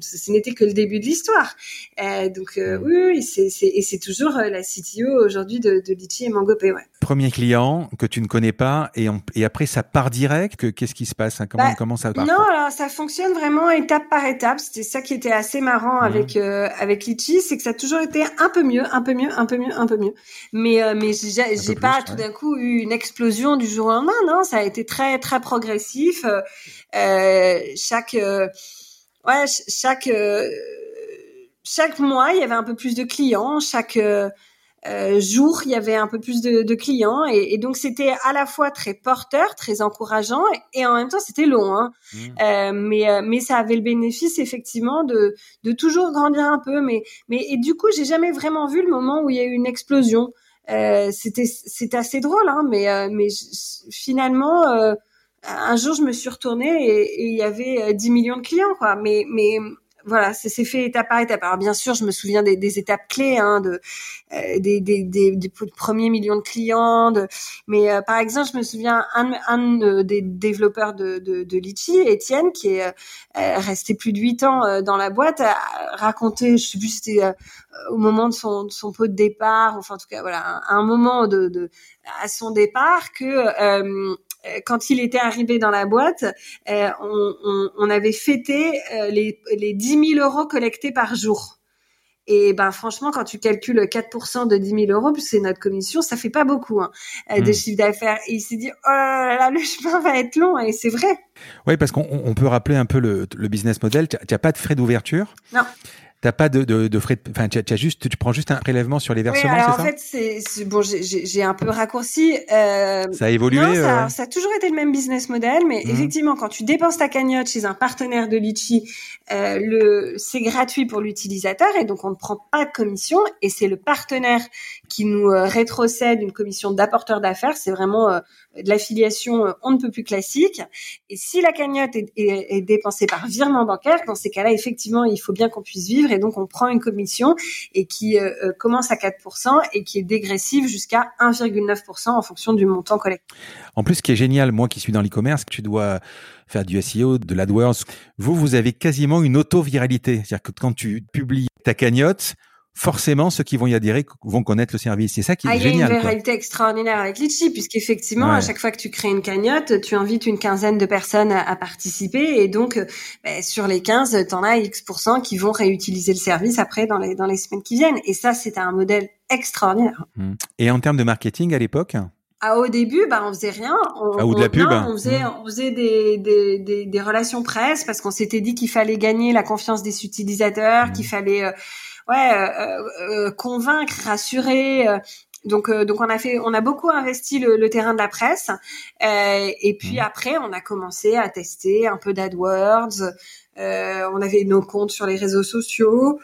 ce n'était que le début de l'histoire. donc, hmm. oui, oui, c'est, et c'est toujours la CTO aujourd'hui de, de Litchi et Mangopé, ouais. Premier client que tu ne connais pas, et, et après ça part direct? Qu'est-ce qui se passe? Hein? Comment, bah, comment ça part? Non, alors ça fonctionne vraiment étape par étape. C'était ça qui était assez marrant avec avec euh, avec Litchi, c'est que ça a toujours été un peu mieux, un peu mieux, un peu mieux, un peu mieux. Mais euh, mais j'ai pas tout d'un coup eu une explosion du jour au lendemain, non, ça a été très très progressif. Euh, chaque ouais chaque chaque mois il y avait un peu plus de clients, chaque euh, jour, il y avait un peu plus de, de clients et, et donc c'était à la fois très porteur, très encourageant et, en même temps c'était long. Hein. Mmh. Euh, mais euh, mais ça avait le bénéfice effectivement de de toujours grandir un peu. Mais mais et du coup j'ai jamais vraiment vu le moment où il y a eu une explosion. Euh, c'était assez drôle, hein, mais euh, mais finalement un jour je me suis retournée et, et il y avait 10 millions de clients quoi. Mais mais voilà, c'est fait étape par étape. Alors bien sûr, je me souviens des, des étapes clés, hein, de euh, des, des, des, des, premiers millions de clients. De, mais euh, par exemple, je me souviens un, un des développeurs de, de, de Litchi, Étienne, qui est euh, resté plus de huit ans dans la boîte, a raconté, je sais plus, c'était au moment de son, de son pot de départ, enfin en tout cas voilà, un moment de, de à son départ que euh, quand il était arrivé dans la boîte, euh, on, on, on, avait fêté euh, les, les 10 000 euros collectés par jour. Et ben franchement, quand tu calcules 4% de 10 000 euros, c'est notre commission, ça fait pas beaucoup hein, hmm. de chiffre d'affaires. Et il s'est dit, oh là là, le chemin va être long, et c'est vrai. Oui, parce qu'on peut rappeler un peu le, le business model. Tu n'as pas de frais d'ouverture? Non. T'as pas de, de, de frais, enfin, tu, as juste, tu prends juste un prélèvement sur les versements, oui, alors en fait, c'est bon, j'ai un peu raccourci. Euh, ça a évolué. Non, ça, euh... ça, a toujours été le même business model, mais mmh. effectivement, quand tu dépenses ta cagnotte chez un partenaire de Litchi, euh, le c'est gratuit pour l'utilisateur et donc on ne prend pas de commission et c'est le partenaire qui nous rétrocède une commission d'apporteur d'affaires. C'est vraiment de l'affiliation euh, on ne peut plus classique. Et si la cagnotte est, dépensée par virement bancaire, dans ces cas-là, effectivement, il faut bien qu'on puisse vivre et donc on prend une commission et qui euh, euh commence à 4% et qui est dégressive jusqu'à 1,9% en fonction du montant collecté. En plus, ce qui est génial, moi qui suis dans l'e-commerce, tu dois faire du SEO, de l'AdWords. Vous, vous avez quasiment une auto-viralité. C'est-à-dire que quand tu publies ta cagnotte, forcément, ceux qui vont y adhérer vont connaître le service. C'est ça qui est génial. Il y a une réalité extraordinaire avec Litchi, puisqu'effectivement, ouais. à chaque fois que tu crées une cagnotte, tu invites une quinzaine de personnes à, à participer, et donc bah, sur les 15, t'en as X% qui vont réutiliser le service après dans les dans les semaines qui viennent. Et ça, c'est un modèle extraordinaire. Mmh. Et en termes de marketing à l'époque? Ah, au début, bah, on faisait rien. On, ah, ou de la pub? Non, on faisait, mmh. on faisait des, des, des, des relations presse parce qu'on s'était dit qu'il fallait gagner la confiance des utilisateurs, mmh. qu'il fallait, euh, ouais, euh, euh, convaincre, rassurer. Euh, donc, donc on a fait, on a beaucoup investi le, le terrain de la presse. et puis mmh. après, on a commencé à tester un peu d'AdWords. on avait nos comptes sur les réseaux sociaux.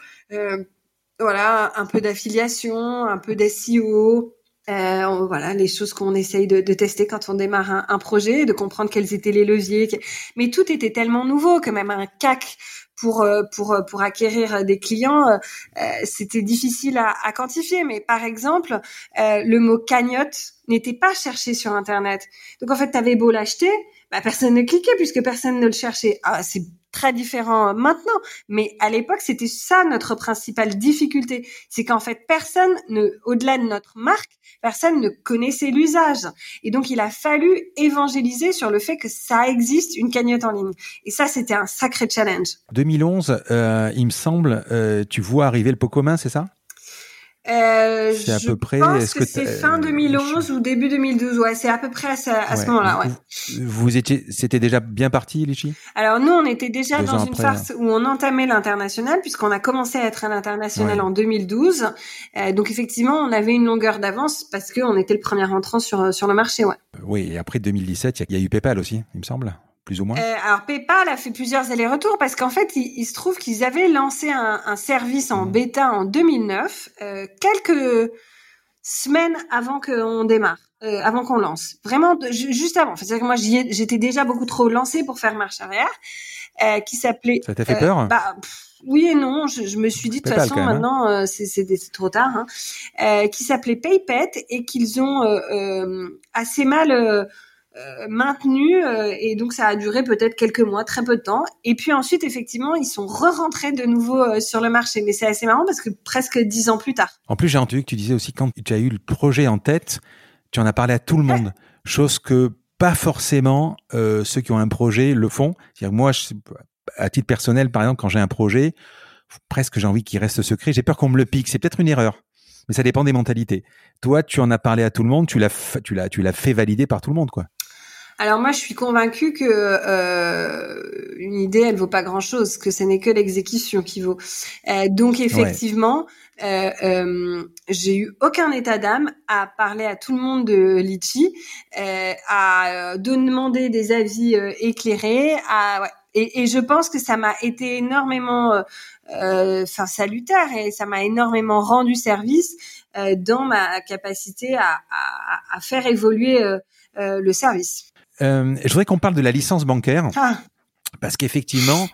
voilà, un peu d'affiliation, un peu d'SEO. Euh, voilà les choses qu'on essaye de, de, tester quand on démarre un, un, projet, de comprendre quels étaient les leviers. Mais tout était tellement nouveau que même un CAC pour euh, pour pour acquérir des clients, euh, c'était difficile à, à, quantifier. Mais par exemple, euh, le mot cagnotte n'était pas cherché sur Internet. Donc en fait, tu avais beau l'acheter, bah, personne ne cliquait puisque personne ne le cherchait. Ah, c'est différent maintenant, mais à l'époque, c'était ça notre principale difficulté, c'est qu'en fait, personne ne, au-delà de notre marque, personne ne connaissait l'usage. Et donc, il a fallu évangéliser sur le fait que ça existe une cagnotte en ligne. Et ça, c'était un sacré challenge. 2011, euh, il me semble, euh, tu vois arriver le pot commun, c'est ça? Euh, c'est à peu près. Pense que, que c'est fin 2011 ou début 2012. Ouais, c'est à peu près à, ce, à ouais. ce moment-là. Ouais. Vous étiez, c'était déjà bien parti, Litchi? Alors nous, on était déjà Deux dans une après, phase où on entamait l'international, puisqu'on a commencé à être à l'international ouais. en 2012. Euh, donc effectivement, on avait une longueur d'avance parce qu'on était le premier entrant sur sur le marché. Ouais. Oui, et après 2017, il y, y, a eu PayPal aussi, il me semble plus ou moins euh, Alors PayPal a fait plusieurs allers-retours parce qu'en fait, il, il, se trouve qu'ils avaient lancé un, un, service en bêta en 2009, euh, quelques semaines avant qu'on démarre, euh, avant qu'on lance. Vraiment, de, juste avant. C'est-à-dire que moi, j'étais déjà beaucoup trop lancée pour faire marche arrière, euh, qui s'appelait... Ça t'a fait peur bah, pff, oui et non. Je, je, me suis dit de toute façon, hein. maintenant, c'est trop tard. Hein, qui s'appelait PayPet et qu'ils ont assez mal maintenu euh, et donc ça a duré peut-être quelques mois, très peu de temps. Et puis ensuite, effectivement, ils sont re-rentrés de nouveau euh, sur le marché. Mais c'est assez marrant parce que presque dix ans plus tard. En plus, j'ai entendu que tu disais aussi quand tu as eu le projet en tête, tu en as parlé à tout le monde, chose que pas forcément euh, ceux qui ont un projet le font. C'est-à-dire moi, je, à titre personnel, par exemple, quand j'ai un projet, presque j'ai envie qu'il reste secret. J'ai peur qu'on me le pique. C'est peut-être une erreur mais ça dépend des mentalités. Toi, tu en as parlé à tout le monde, tu l'as, tu l'as, tu l'as fait valider par tout le monde, quoi. Alors moi, je suis convaincue que euh, une idée, elle vaut pas grand-chose, que ce n'est que l'exécution qui vaut. Euh, donc effectivement, ouais. euh, euh j'ai eu aucun état d'âme à parler à tout le monde de Litchi, euh, à demander des avis euh, éclairés, à ouais. et, et, je pense que ça m'a été énormément, enfin salutaire et ça m'a énormément rendu service dans ma capacité à, à, à faire évoluer le service. Euh, je voudrais qu'on parle de la licence bancaire. Ah. Parce qu'effectivement,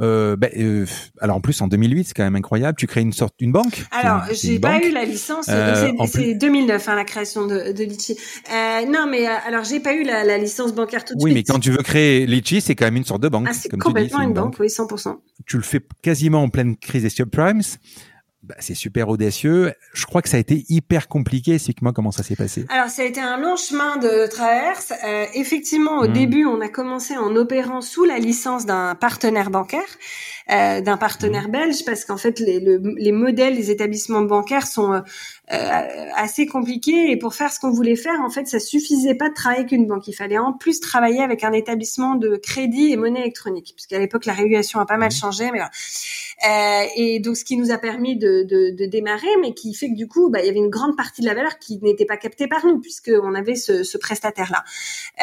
euh, bah, euh, alors en plus en 2008, c'est quand même incroyable. Tu crées une sorte d'une banque. Alors j'ai pas eu la licence. Euh, c'est plus... 2009 hein, la création de, de Litchi. Non, mais alors j'ai pas eu la, la, licence bancaire tout de oui, suite. Oui, mais quand tu veux créer Litchi, c'est quand même une sorte de banque. Ah, c'est complètement dis, une, une banque, banque, oui, 100%. Tu le fais quasiment en pleine crise des subprimes. Bah, c'est super audacieux. Je crois que ça a été hyper compliqué. Explique-moi comment ça s'est passé. Alors, ça a été un long chemin de traverse. Euh, effectivement, au mmh. début, on a commencé en opérant sous la licence d'un partenaire bancaire, euh, d'un partenaire mmh. belge, parce qu'en fait, les, les, modèles des établissements bancaires sont euh, assez compliqués. Et pour faire ce qu'on voulait faire, en fait, ça suffisait pas de travailler avec une banque. Il fallait en plus travailler avec un établissement de crédit et monnaie électronique, puisqu'à l'époque, la régulation a pas mal mmh. changé. Mais voilà. Euh, et donc, ce qui nous a permis de, de, de, démarrer, mais qui fait que du coup, bah, il y avait une grande partie de la valeur qui n'était pas captée par nous, puisqu'on avait ce, ce prestataire-là.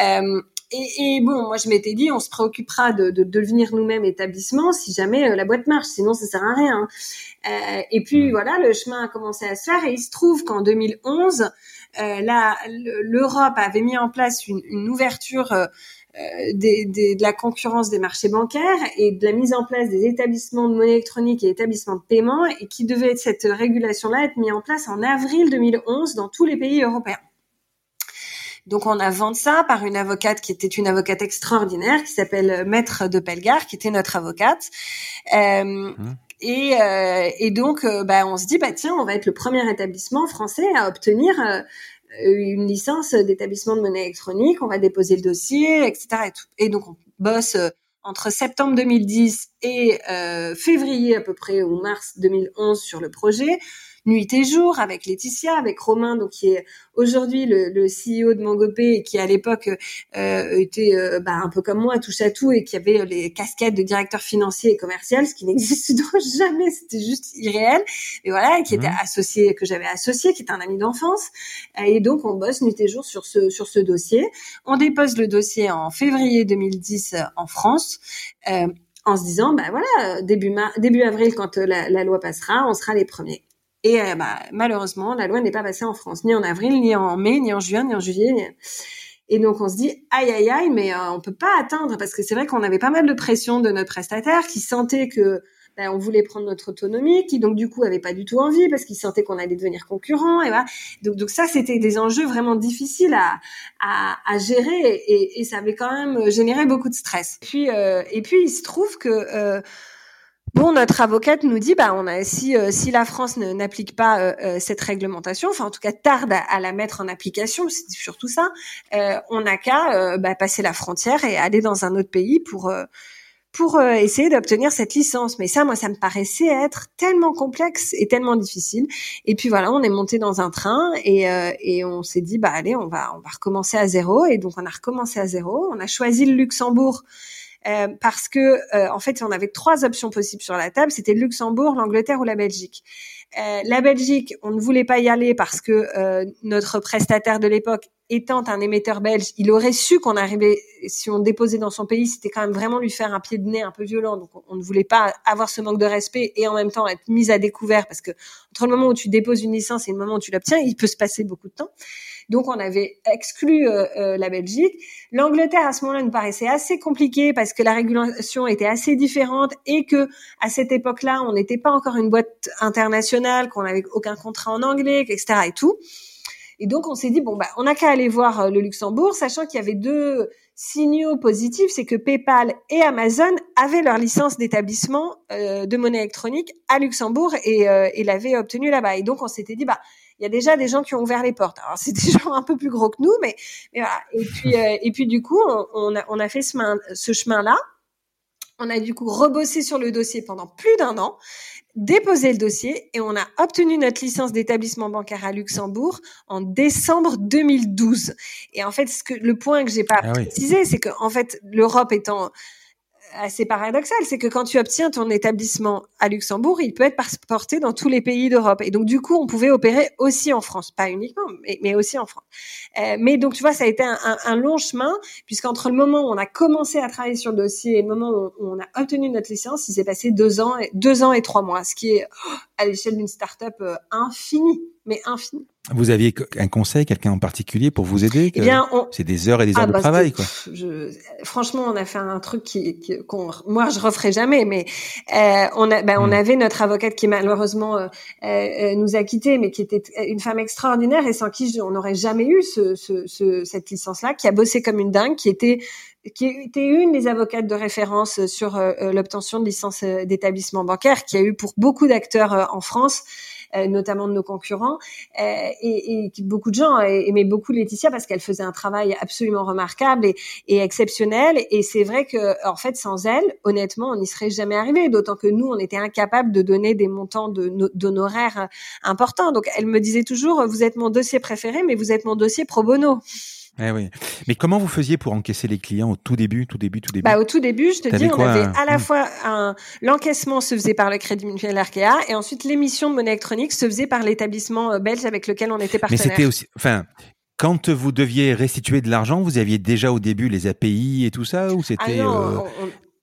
Euh, et, et, bon, moi je m'étais dit, on se préoccupera de, de, devenir nous-mêmes établissement si jamais euh, la boîte marche, sinon ça sert à rien. Euh, et puis voilà, le chemin a commencé à se faire et il se trouve qu'en 2011, euh, l'Europe avait mis en place une, une ouverture euh, euh, des, des, de la concurrence des marchés bancaires et de la mise en place des établissements de monnaie électronique et établissements de paiement et qui devait cette régulation-là être mise en place en avril 2011 dans tous les pays européens. Donc on a vendu ça par une avocate qui était une avocate extraordinaire qui s'appelle Maître de Pelgard, qui était notre avocate. Euh, mmh. et, euh, et, donc, euh, bah, on se dit, bah tiens, on va être le premier établissement français à obtenir euh, euh, une licence d'établissement de monnaie électronique, on va déposer le dossier, etc. Et, tout. et donc on bosse euh, entre septembre 2010 et euh, février à peu près ou mars 2011 sur le projet nuit et jour avec Laetitia, avec Romain, donc qui est aujourd'hui le, le, CEO de Mangopé et qui à l'époque euh, était euh, bah, un peu comme moi, touche à tout et qui avait les casquettes de directeur financier et commercial, ce qui n'existe jamais, c'était juste irréel. Et voilà, qui était mmh. associé, que j'avais associé, qui est un ami d'enfance. Et donc on bosse nuit et jour sur ce sur ce dossier. On dépose le dossier en février 2010 en France. Euh, en se disant, bah voilà, début, début avril, quand la, la, loi passera, on sera les premiers. Et euh, bah, malheureusement, la loi n'est pas passée en France, ni en avril, ni en mai, ni en juin, ni en juillet. Et donc on se dit aïe aïe aïe, mais euh, on peut pas atteindre parce que c'est vrai qu'on avait pas mal de pression de notre prestataire qui sentait que ben, on voulait prendre notre autonomie, qui donc du coup avait pas du tout envie parce qu'il sentait qu'on allait devenir concurrent. Et voilà. Donc, donc ça, c'était des enjeux vraiment difficiles à, à, à gérer et, et, ça avait quand même généré beaucoup de stress. Puis, euh, et puis il se trouve que euh, Bon, notre avocate nous dit, bah, on a si euh, si la France n'applique pas euh, euh, cette réglementation, enfin en tout cas tarde à, la mettre en application, c'est surtout ça, on n'a qu'à bah, passer la frontière et aller dans un autre pays pour pour essayer d'obtenir cette licence. Mais ça, moi, ça me paraissait être tellement complexe et tellement difficile. Et puis voilà, on est monté dans un train et, et on s'est dit, bah allez, on va on va recommencer à zéro. Et donc on a recommencé à zéro. On a choisi le Luxembourg euh, parce que euh, en fait on avait trois options possibles sur la table, c'était le Luxembourg, l'Angleterre ou la Belgique. Euh, la Belgique, on ne voulait pas y aller parce que notre prestataire de l'époque étant un émetteur belge, il aurait su qu'on arrivait, si on déposait dans son pays, c'était quand même vraiment lui faire un pied de nez un peu violent. Donc, on, ne voulait pas avoir ce manque de respect et en même temps être mise à découvert parce que entre le moment où tu déposes une licence et le moment où tu l'obtiens, il peut se passer beaucoup de temps. Donc on avait exclu euh, euh, la Belgique. L'Angleterre à ce moment-là nous paraissait assez compliqué parce que la régulation était assez différente et que à cette époque-là, on n'était pas encore une boîte internationale, qu'on n'avait aucun contrat en anglais, etc. et tout. Et donc on s'est dit bon bah on n'a qu'à aller voir euh, le Luxembourg, sachant qu'il y avait deux signaux positifs, c'est que PayPal et Amazon avaient leur licence d'établissement de monnaie électronique à Luxembourg et, et l'avaient obtenue là-bas. Et donc on s'était dit bah il y a déjà des gens qui ont ouvert les portes. Alors c'est des gens un peu plus gros que nous, mais, mais voilà. Et puis euh, et puis du coup, on, a, on a fait ce, ce chemin-là. On a du coup rebossé sur le dossier pendant plus d'un an, déposé le dossier et on a obtenu notre licence d'établissement bancaire à Luxembourg en décembre 2012. Et en fait, ce que le point que j'ai pas ah précisé, c'est que en fait, l'Europe étant assez paradoxal, c'est que quand tu obtiens ton établissement à Luxembourg, il peut être porté dans tous les pays d'Europe. Et donc, du coup, on pouvait opérer aussi en France, pas uniquement, mais, aussi en France. Euh, mais donc, tu vois, ça a été un, long chemin, puisqu'entre le moment où on a commencé à travailler sur le dossier et le moment où on a obtenu notre licence, il s'est passé deux ans, et, deux ans et trois mois, ce qui est oh, à l'échelle d'une start-up euh, infini, mais infini. Vous aviez un conseil, quelqu'un en particulier pour vous aider eh bien, c'est des heures et des heures ah, de bah, travail, quoi. Je... Franchement, on a fait un truc qui, qu'on, moi, je referai jamais, mais euh, on a, ben, on hmm. avait notre avocate qui malheureusement euh, euh, nous a quittés, mais qui était une femme extraordinaire et sans qui on n'aurait jamais eu ce, ce, ce, cette licence-là, qui a bossé comme une dingue, qui était qui était une des avocates de référence sur l'obtention de licence d'établissement bancaire, qui a eu pour beaucoup d'acteurs en France euh, notamment de nos concurrents, euh, et, et, beaucoup de gens aimaient beaucoup Laetitia parce qu'elle faisait un travail absolument remarquable et, et exceptionnel. Et c'est vrai que, en fait, sans elle, honnêtement, on n'y serait jamais arrivé. D'autant que nous, on était incapables de donner des montants d'honoraires importants. Donc, elle me disait toujours, vous êtes mon dossier préféré, mais vous êtes mon dossier pro bono. Eh oui. Mais comment vous faisiez pour encaisser les clients au tout début, tout début, tout début bah, Au tout début, je te dis, on avait à la hmm. fois un... l'encaissement se faisait par le Crédit Mutuel Arkea et ensuite l'émission de monnaie électronique se faisait par l'établissement euh, belge avec lequel on était partenaire. Mais c'était aussi, enfin, quand vous deviez restituer de l'argent, vous aviez déjà au début les API et tout ça ou c'était ah euh,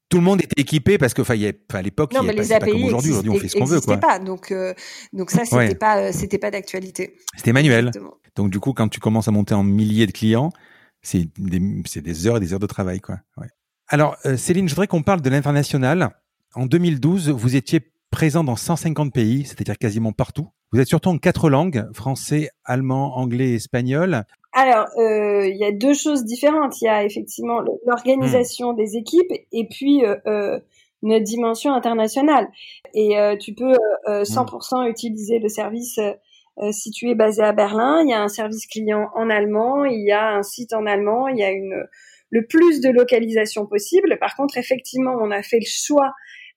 tout le monde était équipé parce que, enfin, à l'époque, il n'y pas, comme aujourd'hui. Aujourd'hui, on fait ce qu'on veut, quoi. pas, donc, euh, donc ça, c'était pas, c'était pas d'actualité. C'était manuel. Donc, du coup, quand tu commences à monter en milliers de clients, c'est des, des, heures et des heures de travail, quoi. Ouais. Alors, euh, Céline, je voudrais qu'on parle de l'international. En 2012, vous étiez présent dans 150 pays, c'est-à-dire quasiment partout. Vous êtes surtout en quatre langues, français, allemand, anglais espagnol. Alors, euh, il y a deux choses différentes. Il y a effectivement l'organisation hmm. des équipes et puis euh, euh, notre dimension internationale. Et euh, tu peux 100% hmm. utiliser le service euh, situé basé à Berlin. Il y a un service client en allemand, il y a un site en allemand, il y a une le plus de localisation possible. Par contre, effectivement, on a fait le choix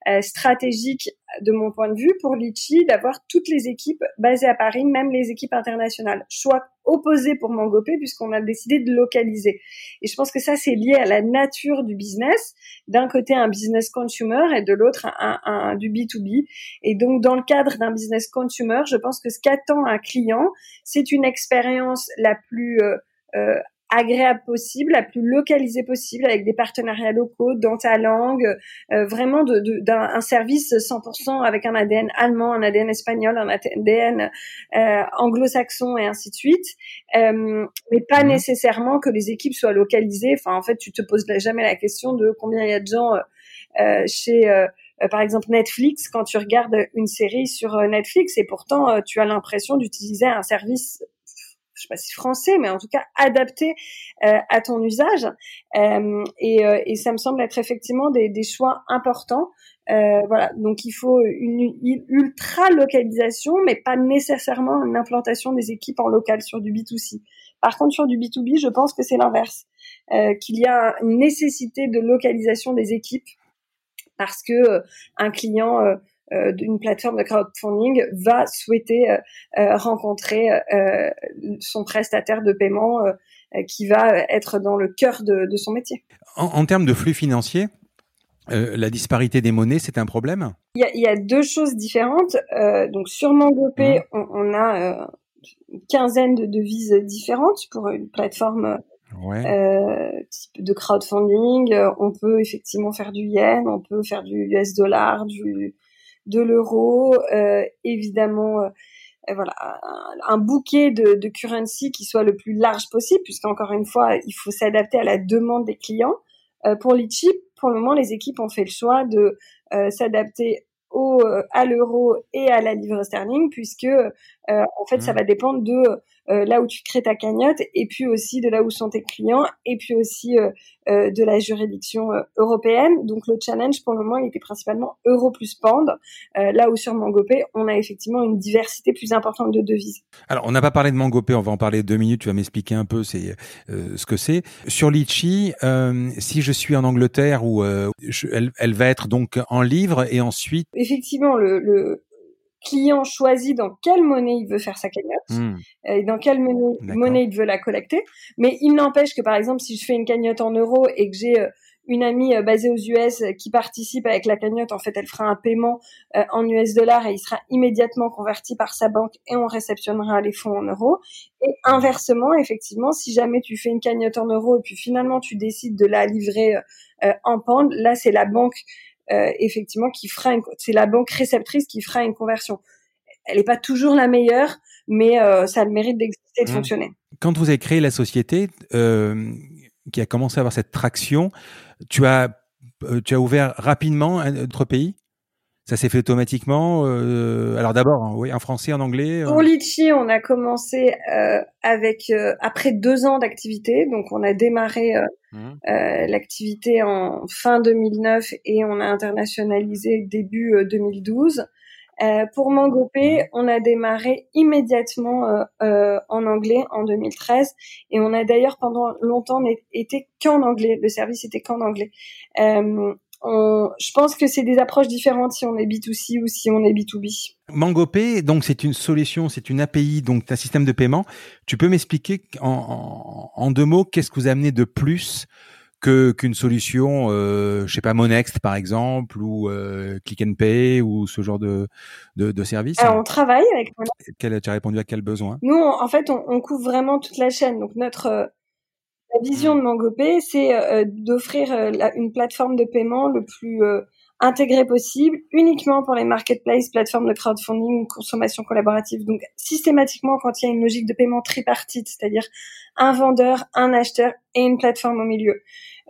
euh, stratégique de mon point de vue pour Litchi d'avoir toutes les équipes basées à Paris, même les équipes internationales. Choix opposé pour Mangopé puisqu'on a décidé de localiser. Et je pense que ça c'est lié à la nature du business. D'un côté un business consumer et de l'autre un, un, du B2B. Et donc dans le cadre d'un business consumer, je pense que ce qu'attend un client, c'est une expérience la plus euh, euh agréable possible, la plus localisée possible, avec des partenariats locaux dans ta langue, euh, vraiment de, d'un service 100% avec un ADN allemand, un ADN espagnol, un ADN euh, anglo-saxon et ainsi de suite, euh, mais pas mhm. nécessairement que les équipes soient localisées. Enfin, en fait, tu te poses jamais la question de combien il y a de gens chez par exemple Netflix, quand tu regardes une série sur Netflix et pourtant tu as l'impression d'utiliser un service je sais pas si français, mais en tout cas adapté euh, à ton usage. Euh, et, euh, et, ça me semble être effectivement des, des choix importants. Euh, voilà, donc il faut une, ultra localisation, mais pas nécessairement une implantation des équipes en local sur du B2C. Par contre, sur du B2B, je pense que c'est l'inverse, euh, qu'il y a une nécessité de localisation des équipes parce que un client euh, d'une plateforme de crowdfunding va souhaiter euh, euh, rencontrer son prestataire de paiement qui va être dans le cœur de, son métier. En, termes de flux financiers, la disparité des monnaies, c'est un problème? Il y, a, deux choses différentes. donc sur MangoPay, mmh. on, a une quinzaine de devises différentes pour une plateforme type de crowdfunding. On peut effectivement faire du yen, on peut faire du US dollar, du de l'euro, euh, évidemment, euh, voilà, un, bouquet de, de, currency qui soit le plus large possible, puisqu'encore une fois, il faut s'adapter à la demande des clients. Euh, pour Litchi, pour le moment, les équipes ont fait le choix de s'adapter au, à l'euro et à la livre sterling, puisque en fait, ça mmh. va dépendre de euh, là où tu crées ta cagnotte, et puis aussi de là où sont tes clients, et puis aussi euh, euh, de la juridiction européenne. Donc le challenge pour le moment, il était principalement euro plus pand, là où sur Mangopé, on a effectivement une diversité plus importante de devises. Alors on n'a pas parlé de Mangopé, on va en parler deux minutes, tu vas m'expliquer un peu c'est ce que c'est. Sur Litchi, si je suis en Angleterre, où elle, elle, va être donc en livre et ensuite... Effectivement, le, le client choisit dans quelle monnaie il veut faire sa cagnotte hmm. et dans quelle monnaie, monnaie, il veut la collecter. Mais il n'empêche que par exemple, si je fais une cagnotte en euros et que j'ai euh, une amie euh, basée aux US euh, qui participe avec la cagnotte, en fait, elle fera un paiement en US dollars et il sera immédiatement converti par sa banque et on réceptionnera les fonds en euros. Et inversement, effectivement, si jamais tu fais une cagnotte en euros et puis finalement tu décides de la livrer en pound, là c'est la banque euh, effectivement qui fera c'est la banque réceptrice qui fera une conversion. Elle n'est pas toujours la meilleure, mais euh, ça a le mérite d'exister et de mmh. fonctionner. Quand vous avez créé la société euh, qui a commencé à avoir cette traction, tu as tu as ouvert rapidement un autre pays? Ça s'est fait automatiquement. Euh, alors d'abord, hein, oui, en français, en anglais. Euh. Pour Litchi, on a commencé euh, avec après deux ans d'activité, donc on a démarré mmh. l'activité en fin 2009 et on a internationalisé début 2012. pour Mangopé, mmh. on a démarré immédiatement en anglais en 2013 et on a d'ailleurs pendant longtemps été qu'en anglais. Le service était qu'en anglais je pense que c'est des approches différentes si on est B2C ou si on est B2B. MangoPay, donc c'est une solution, c'est une API, donc un système de paiement. Tu peux m'expliquer en, deux mots qu'est-ce que vous amenez de plus que qu'une solution, euh, je sais pas, Monext par exemple, ou euh, Click and Pay, ou ce genre de de, de service? Alors on travaille avec Monext. tu as répondu à quel besoin? Nous, en fait, on, on couvre vraiment toute la chaîne. Donc notre la vision de MangoPay, c'est euh, d'offrir euh, une plateforme de paiement le plus euh, intégré possible, uniquement pour les marketplaces, plateformes de crowdfunding, consommation collaborative. Donc systématiquement, quand il y a une logique de paiement tripartite, c'est-à-dire un vendeur, un acheteur et une plateforme au milieu.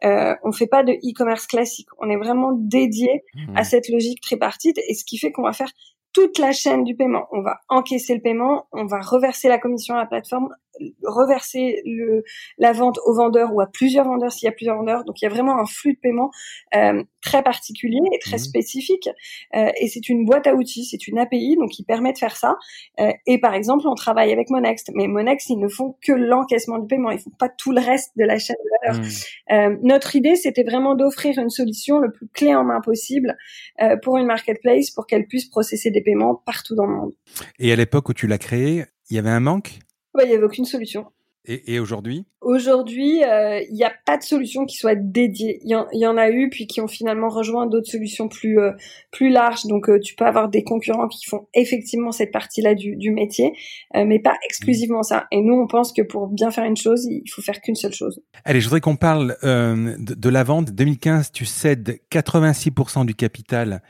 Euh, on fait pas de e-commerce classique. On est vraiment dédié à mmh. cette logique tripartite et ce qui fait qu'on va faire toute la chaîne du paiement. On va encaisser le paiement, on va reverser la commission à la plateforme, reverser le, la vente au vendeur ou à plusieurs vendeurs s'il y a plusieurs vendeurs. Donc il y a vraiment un flux de paiement euh, très particulier et très mmh. spécifique. Euh, et c'est une boîte à outils, c'est une API donc qui permet de faire ça. Euh, et par exemple, on travaille avec Monext, mais Monext ils ne font que l'encaissement du paiement, ils font pas tout le reste de la chaîne de valeur. Mmh. notre idée c'était vraiment d'offrir une solution le plus clé en main possible pour une marketplace pour qu'elle puisse processer des paiements partout dans le monde. Et à l'époque où tu l'as créé, il y avait un manque? Il n'y avait aucune solution. Et, aujourd'hui? Aujourd'hui, euh, il n'y a pas de solution qui soit dédiée. Il y, en a eu, puis qui ont finalement rejoint d'autres solutions plus euh, plus larges. Donc, euh, tu peux avoir des concurrents qui font effectivement cette partie-là du, du métier, mais pas exclusivement ça. Et nous, on pense que pour bien faire une chose, il faut faire qu'une seule chose. Allez, je voudrais qu'on parle de, de, la vente. 2015, tu cèdes 86% du capital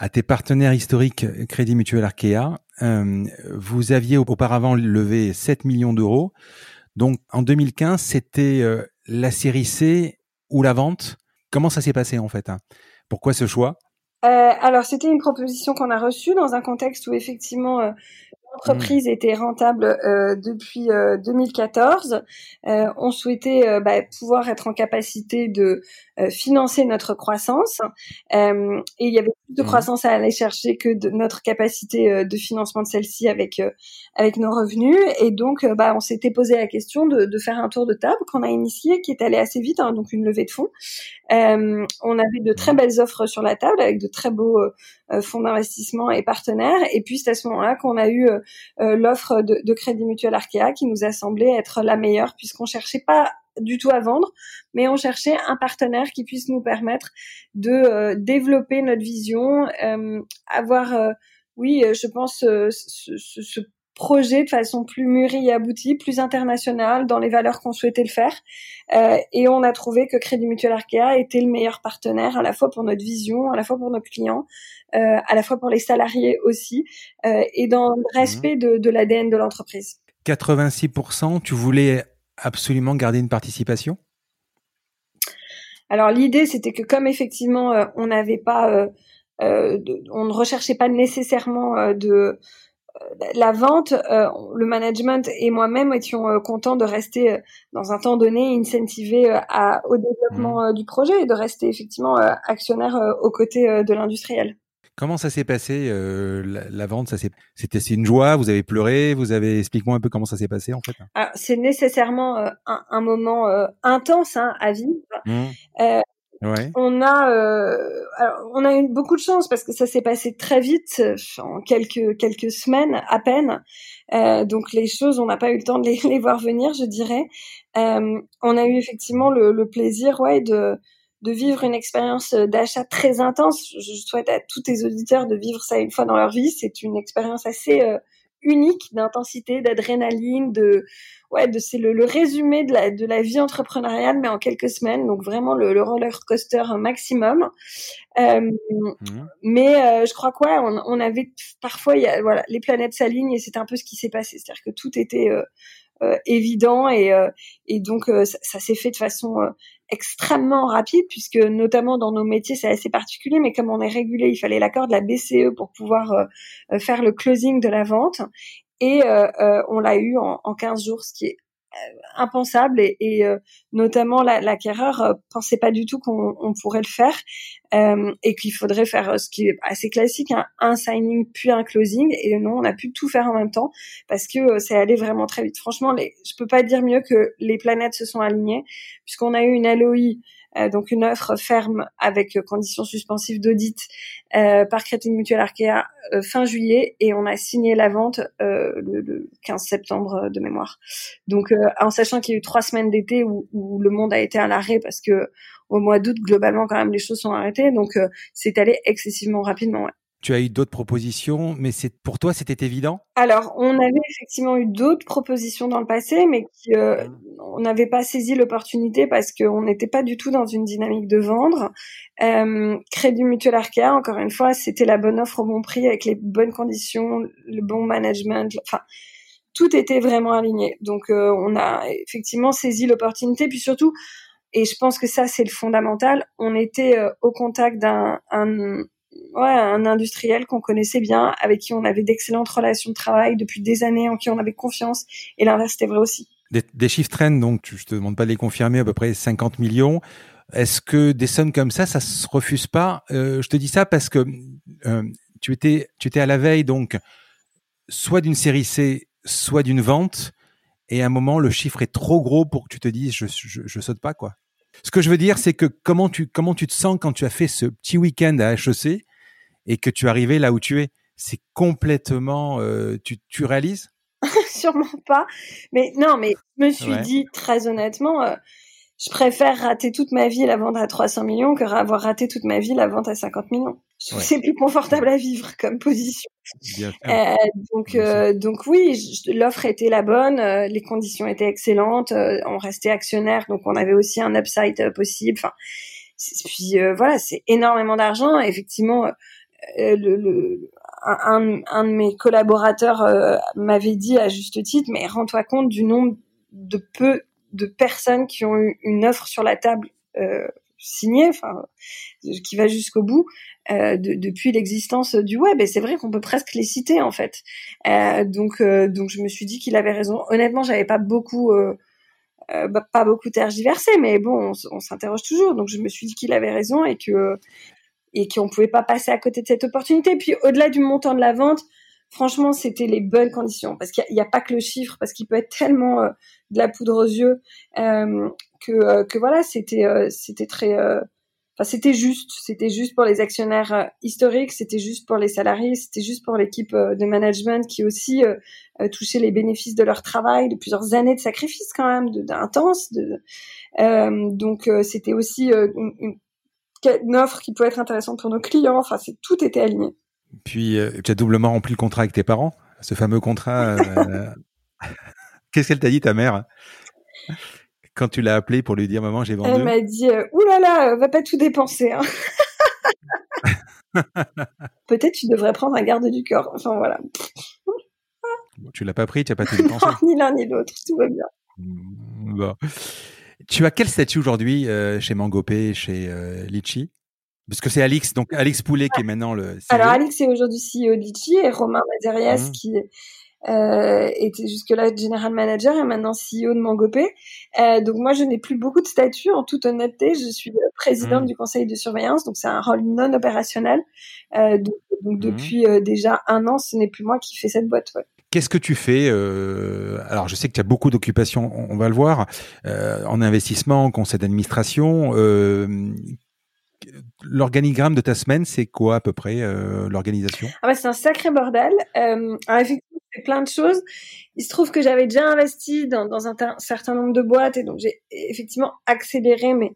à tes partenaires historiques Crédit Mutuel Arkea. Euh, vous aviez auparavant levé 7 millions d'euros. Donc en 2015, c'était euh, la série C ou la vente. Comment ça s'est passé en fait hein? Pourquoi ce choix? Euh, Alors c'était une proposition qu'on a reçue dans un contexte où effectivement l'entreprise mmh. était rentable euh, depuis 2014. on souhaitait bah, pouvoir être en capacité de financer notre croissance et il y avait de mmh. croissance à aller chercher que de notre capacité euh, de financement de celle-ci avec euh, avec nos revenus et donc euh, bah on s'était posé la question de, de, faire un tour de table qu'on a initié qui est allé assez vite hein, donc une levée de fonds euh, on avait de très belles offres sur la table avec de très beaux fonds d'investissement et partenaires. Et puis c'est à ce moment-là qu'on a eu l'offre de, de Crédit Mutuel Arkea qui nous a semblé être la meilleure puisqu'on cherchait pas du tout à vendre, mais on cherchait un partenaire qui puisse nous permettre de euh, développer notre vision, euh, avoir, euh, oui, je pense, ce, ce, projet de façon plus mûrie et aboutie, plus internationale, dans les valeurs qu'on souhaitait le faire. et on a trouvé que Crédit Mutuel Arkea était le meilleur partenaire, à la fois pour notre vision, à la fois pour nos clients, à la fois pour les salariés aussi, et dans le respect de, de l'ADN de l'entreprise. 86%, tu voulais absolument garder une participation? Alors l'idée, c'était que comme effectivement, euh, on n'avait pas, euh, euh, on ne recherchait pas nécessairement de la vente, le management et moi-même étions contents de rester dans un temps donné incentivé à, au développement mmh. du projet et de rester effectivement actionnaire aux côtés de l'industriel. Comment ça s'est passé euh, la, vente? Ça c'était une joie? Vous avez pleuré? Vous avez explique-moi un peu comment ça s'est passé en fait. c'est nécessairement euh, un, moment euh, intense hein, à vivre. Mmh. On a, on a eu beaucoup de chance parce que ça s'est passé très vite, en quelques quelques semaines à peine. donc les choses, on n'a pas eu le temps de les, les, voir venir, je dirais. on a eu effectivement le, le plaisir, ouais, de de vivre une expérience euh, d'achat très intense. Je souhaite à tous tes auditeurs de vivre ça une fois dans leur vie. C'est une expérience assez euh, unique d'intensité, d'adrénaline, de ouais, de c'est le, résumé de la de la vie entrepreneuriale, mais en quelques semaines. Donc vraiment le, roller coaster maximum. Euh, mmh. Mais je crois quoi, on, on, avait parfois, il y a, voilà, les planètes s'alignent et c'est un peu ce qui s'est passé. C'est-à-dire que tout était évident et, et donc ça, ça s'est fait de façon extrêmement rapide puisque notamment dans nos métiers c'est assez particulier mais comme on est régulé il fallait l'accord de la BCE pour pouvoir faire le closing de la vente et on l'a eu en, en 15 jours ce qui est euh, impensable et, euh, notamment l'acquéreur euh, pensait pas du tout qu'on on pourrait le faire euh, et qu'il faudrait faire ce qui est assez classique un, un, signing puis un closing et non on a pu tout faire en même temps parce que c'est allé vraiment très vite. Franchement les, je peux pas dire mieux que les planètes se sont alignées puisqu'on a eu une LOI euh, donc une offre ferme avec euh, conditions suspensives d'audit euh, par Crédit Mutuel Arkea fin juillet et on a signé la vente le, 15 septembre de mémoire. Donc en sachant qu'il y a eu trois semaines d'été où, le monde a été à l'arrêt parce que au mois d'août globalement quand même les choses sont arrêtées donc c'est allé excessivement rapidement. Tu as eu d'autres propositions, mais c'est pour toi c'était évident? Alors on avait effectivement eu d'autres propositions dans le passé, mais qui, euh, on n'avait pas saisi l'opportunité parce qu'on n'était pas du tout dans une dynamique de vendre. Euh, Crédit Mutuel Arkea, encore une fois, c'était la bonne offre au bon prix avec les bonnes conditions, le bon management. Enfin, tout était vraiment aligné. Donc euh, on a effectivement saisi l'opportunité, puis surtout. Et je pense que ça, c'est le fondamental. On était euh, au contact d'un un, ouais, un industriel qu'on connaissait bien, avec qui on avait d'excellentes relations de travail depuis des années, en qui on avait confiance. Et l'inverse était vrai aussi. Des, chiffres traînent, donc je te demande pas de les confirmer, à peu près 50 millions. Est-ce que des sommes comme ça, ça se refuse pas? Euh, Je te dis ça parce que euh, tu étais, tu étais à la veille, donc soit d'une série C, soit d'une vente, et à un moment le chiffre est trop gros pour que tu te dises je, je, je saute pas quoi. Ce que je veux dire, c'est que comment tu, comment tu te sens quand tu as fait ce petit week-end à HEC et que tu es arrivé là où tu es C'est complètement, euh, tu, tu réalises? Sûrement pas. Mais non, mais je me suis dit très honnêtement, euh, je préfère rater toute ma vie la vente à 300 millions que avoir raté toute ma vie la vente à 50 millions. C'est plus confortable à vivre comme position. Euh, donc, euh, donc oui, l'offre était la bonne, euh, les conditions étaient excellentes, euh, on restait actionnaire, donc on avait aussi un upside possible. Enfin, puis voilà, c'est énormément d'argent. Effectivement, le, le un, un, de mes collaborateurs m'avait dit à juste titre, mais rends-toi compte du nombre de peu de personnes qui ont eu une offre sur la table euh, signée, enfin, qui va jusqu'au bout euh, de, depuis l'existence du web. Et c'est vrai qu'on peut presque les citer en fait. Euh, donc, donc je me suis dit qu'il avait raison. Honnêtement, j'avais pas beaucoup, bah, pas beaucoup tergiversé, mais bon, on, on s'interroge toujours. Donc je me suis dit qu'il avait raison et que et qu'on pouvait pas passer à côté de cette opportunité. Puis au-delà du montant de la vente, franchement, c'était les bonnes conditions parce qu'il n'y a, pas que le chiffre, parce qu'il peut être tellement euh, de la poudre aux yeux euh, que, euh, que voilà, c'était très Enfin, c'était juste, c'était juste pour les actionnaires historiques, c'était juste pour les salariés, c'était juste pour l'équipe de management qui aussi touchait les bénéfices de leur travail, de plusieurs années de sacrifice quand même, d'intense. Donc c'était aussi une, offre qui peut être intéressante pour nos clients. Enfin, tout était aligné. Puis euh, tu as doublement rempli le contrat avec tes parents, ce fameux contrat. Euh, qu'est-ce qu'elle t'a dit ta mère quand tu l'as appelée pour lui dire maman j'ai vendu Elle m'a dit euh, oulala, là là, va pas tout dépenser. Hein. Peut-être tu devrais prendre un garde du corps. Enfin voilà. tu l'as pas pris, tu n'as pas tout dépensé. ni l'un ni l'autre, tout va bien. Bon. Tu as quel statut aujourd'hui chez Mangopé, chez Litchi? Parce que c'est Alix, donc Alix Poulet qui est maintenant le CEO. Alors Alix est aujourd'hui CEO de Litchi et Romain Mazarias mmh. qui euh, était jusque-là General Manager et maintenant CEO de Mangopé. Euh, donc moi je n'ai plus beaucoup de statut en toute honnêteté. Je suis présidente mmh. du conseil de surveillance, donc c'est un rôle non opérationnel. Euh, donc, donc mmh. depuis euh, déjà un an, ce n'est plus moi qui fais cette boîte. Ouais. Qu'est-ce que tu fais euh, Alors, je sais que tu as beaucoup d'occupations, on, va le voir, euh, en investissement, en conseil d'administration. Euh, l'organigramme de ta semaine, c'est quoi à peu près euh, l'organisation? Ah bah, C'est un sacré bordel. Euh, alors effectivement, c'est plein de choses. Il se trouve que j'avais déjà investi dans, un, certain nombre de boîtes et donc j'ai effectivement accéléré mes,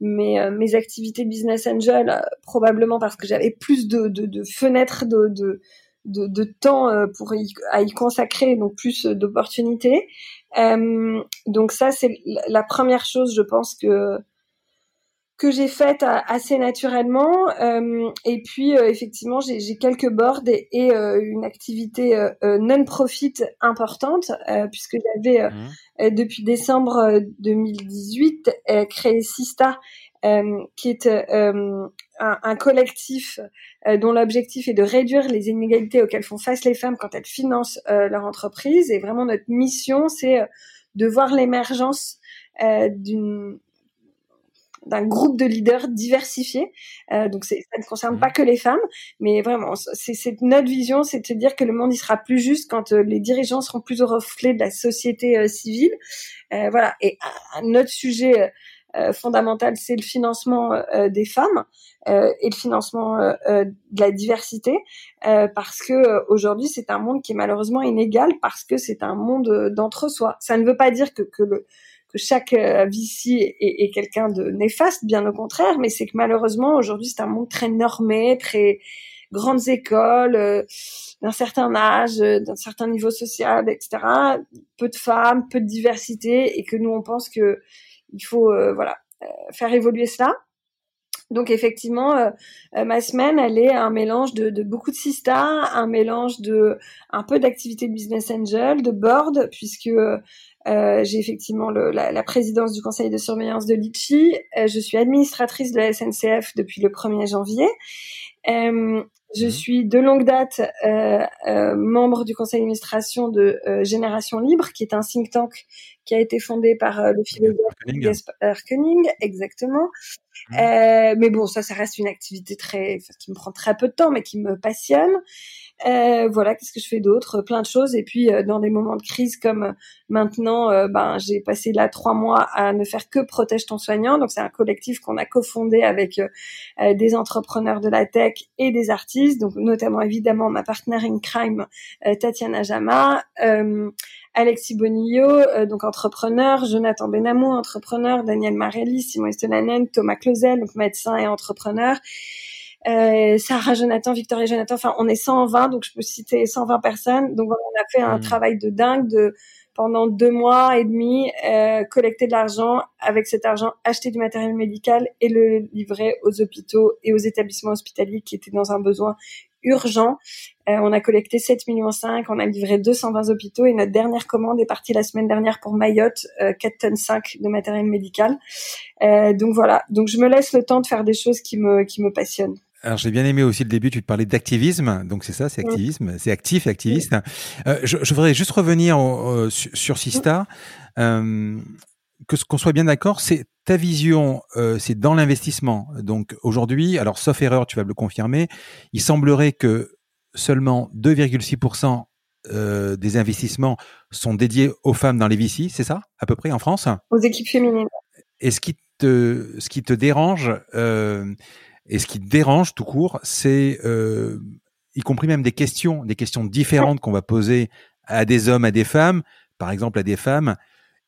mes, euh, activités business angel, probablement parce que j'avais plus de, fenêtres de, de, temps pour à y consacrer, donc plus d'opportunités. donc ça, c'est la première chose, je pense que que j'ai faite assez naturellement. Euh, et puis euh, effectivement, j'ai quelques boards et, euh, une activité non-profit importante puisque j'avais mmh. depuis décembre 2018 créé Sista, qui est un, un, collectif dont l'objectif est de réduire les inégalités auxquelles font face les femmes quand elles financent leur entreprise. Et vraiment notre mission, c'est de voir l'émergence d'une d'un groupe de leaders diversifiés. Euh, donc ça ne concerne pas mmh. que les femmes, mais vraiment, c'est notre vision, c'est de se dire que le monde il sera plus juste quand euh, les dirigeants seront plus au reflet de la société euh, civile. Euh, voilà. Et un autre sujet fondamental, c'est le financement des femmes et le financement de la diversité, parce que aujourd'hui c'est un monde qui est malheureusement inégal parce que c'est un monde d'entre-soi. Ça ne veut pas dire que, que le que chaque euh, VC est, quelqu'un de néfaste, bien au contraire, mais c'est que malheureusement aujourd'hui c'est un monde très normé, très grandes écoles, euh, d'un certain âge, euh, d'un certain niveau social, etc. Peu de femmes, peu de diversité, et que nous on pense que il faut voilà faire évoluer cela. Donc effectivement, ma semaine, elle est un mélange de, de beaucoup de sista, un mélange de un peu d'activité de business angel, de board, puisque euh, j'ai effectivement le, la, la, présidence du conseil de surveillance de Litchi. Euh, je suis administratrice de la SNCF depuis le 1er janvier. Euh, je mhm. suis de longue date membre du conseil d'administration de Génération Libre, qui est un think tank qui a été fondé par le philosophe Jasper Koenig, exactement. Mhm. mais bon, ça, ça reste une activité très, qui me prend très peu de temps, mais qui me passionne. Euh, voilà, qu'est-ce que je fais d'autre? Plein de choses. Et puis euh, dans des moments de crise comme euh, maintenant, ben j'ai passé là trois mois à ne faire que protège ton soignant. Donc c'est un collectif qu'on a cofondé avec des entrepreneurs de la tech et des artistes. Donc notamment évidemment ma partenaire in crime Tatiana Jama. Alexis Bonillo, donc entrepreneur, Jonathan Benamou, entrepreneur, Daniel Marelli, Simon Estelanen, Thomas Clausel, donc médecin et entrepreneur, euh, Sarah Jonathan, Victoria Jonathan, enfin on est 120, donc je peux citer 120 personnes. Donc on a fait un mmh. travail de dingue de pendant deux mois et demi, euh, collecter de l'argent, avec cet argent acheter du matériel médical et le livrer aux hôpitaux et aux établissements hospitaliers qui étaient dans un besoin urgent. Euh, on a collecté 7 millions 5, on a livré 220 hôpitaux et notre dernière commande est partie la semaine dernière pour Mayotte, euh, 4 tonnes 5 de matériel médical. Euh, donc voilà, donc je me laisse le temps de faire des choses qui me qui me passionnent. Alors j'ai bien aimé aussi le début, tu parlais d'activisme, donc c'est ça, c'est activisme, c'est actif et activiste. Euh, je, je, voudrais juste revenir sur, Sista, euh, que qu'on soit bien d'accord, c'est ta vision, euh, c'est dans l'investissement. Donc aujourd'hui, alors sauf erreur, tu vas me le confirmer, il semblerait que seulement 2,6% euh, des investissements sont dédiés aux femmes dans les VC, c'est ça, à peu près en France? Aux équipes féminines. Et ce qui te, ce qui te dérange, euh, et ce qui dérange tout court, c'est euh, y compris même des questions, des questions différentes qu'on va poser à des hommes, à des femmes, par exemple à des femmes.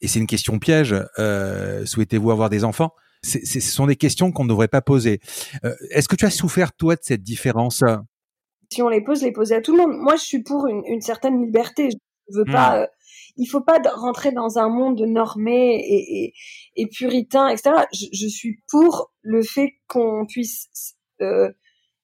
Et c'est une question piège. Euh, Souhaitez-vous avoir des enfants? Ce sont des questions qu'on ne devrait pas poser. Euh, Est-ce que tu as souffert toi de cette différence? Si on les pose, les poser à tout le monde. Moi, je suis pour une, une certaine liberté. Je veux pas. Hmm. Il faut pas rentrer dans un monde normé et, et, et puritain, etc. Je, je, suis pour le fait qu'on puisse euh,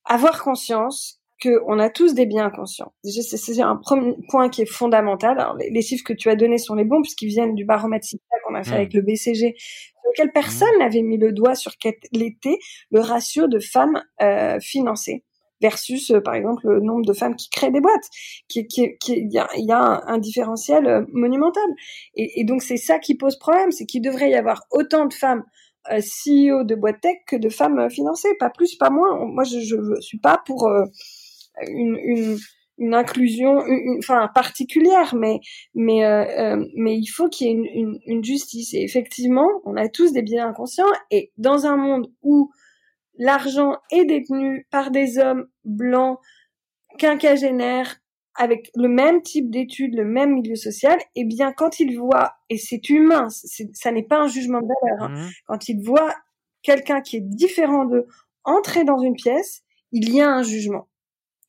avoir conscience qu'on a tous des biens conscients. Déjà, c'est un premier point qui est fondamental. Alors, les, chiffres que tu as donnés sont les bons puisqu'ils viennent du baromètre qu'on a fait mmh. avec le BCG, sur lequel personne mmh. n'avait mis le doigt sur quel était le ratio de femmes euh, financées versus euh, par exemple le nombre de femmes qui créent des boîtes qui qui il y a, un, différentiel euh, monumental. Et, donc c'est ça qui pose problème c'est qu'il devrait y avoir autant de femmes euh, CEO de boîtes tech que de femmes financées. Pas plus pas moins. Moi je je suis pas pour une, une une inclusion enfin particulière mais mais mais il faut qu'il y ait une, justice. Et effectivement on a tous des biens inconscients. Et dans un monde où l'argent est détenu par des hommes blancs, quinquagénaires, avec le même type d'études, le même milieu social, eh bien, quand ils voient, et c'est humain, ça n'est pas un jugement de valeur, hein, mmh. quand ils voient quelqu'un qui est différent d'eux entrer dans une pièce, il y a un jugement.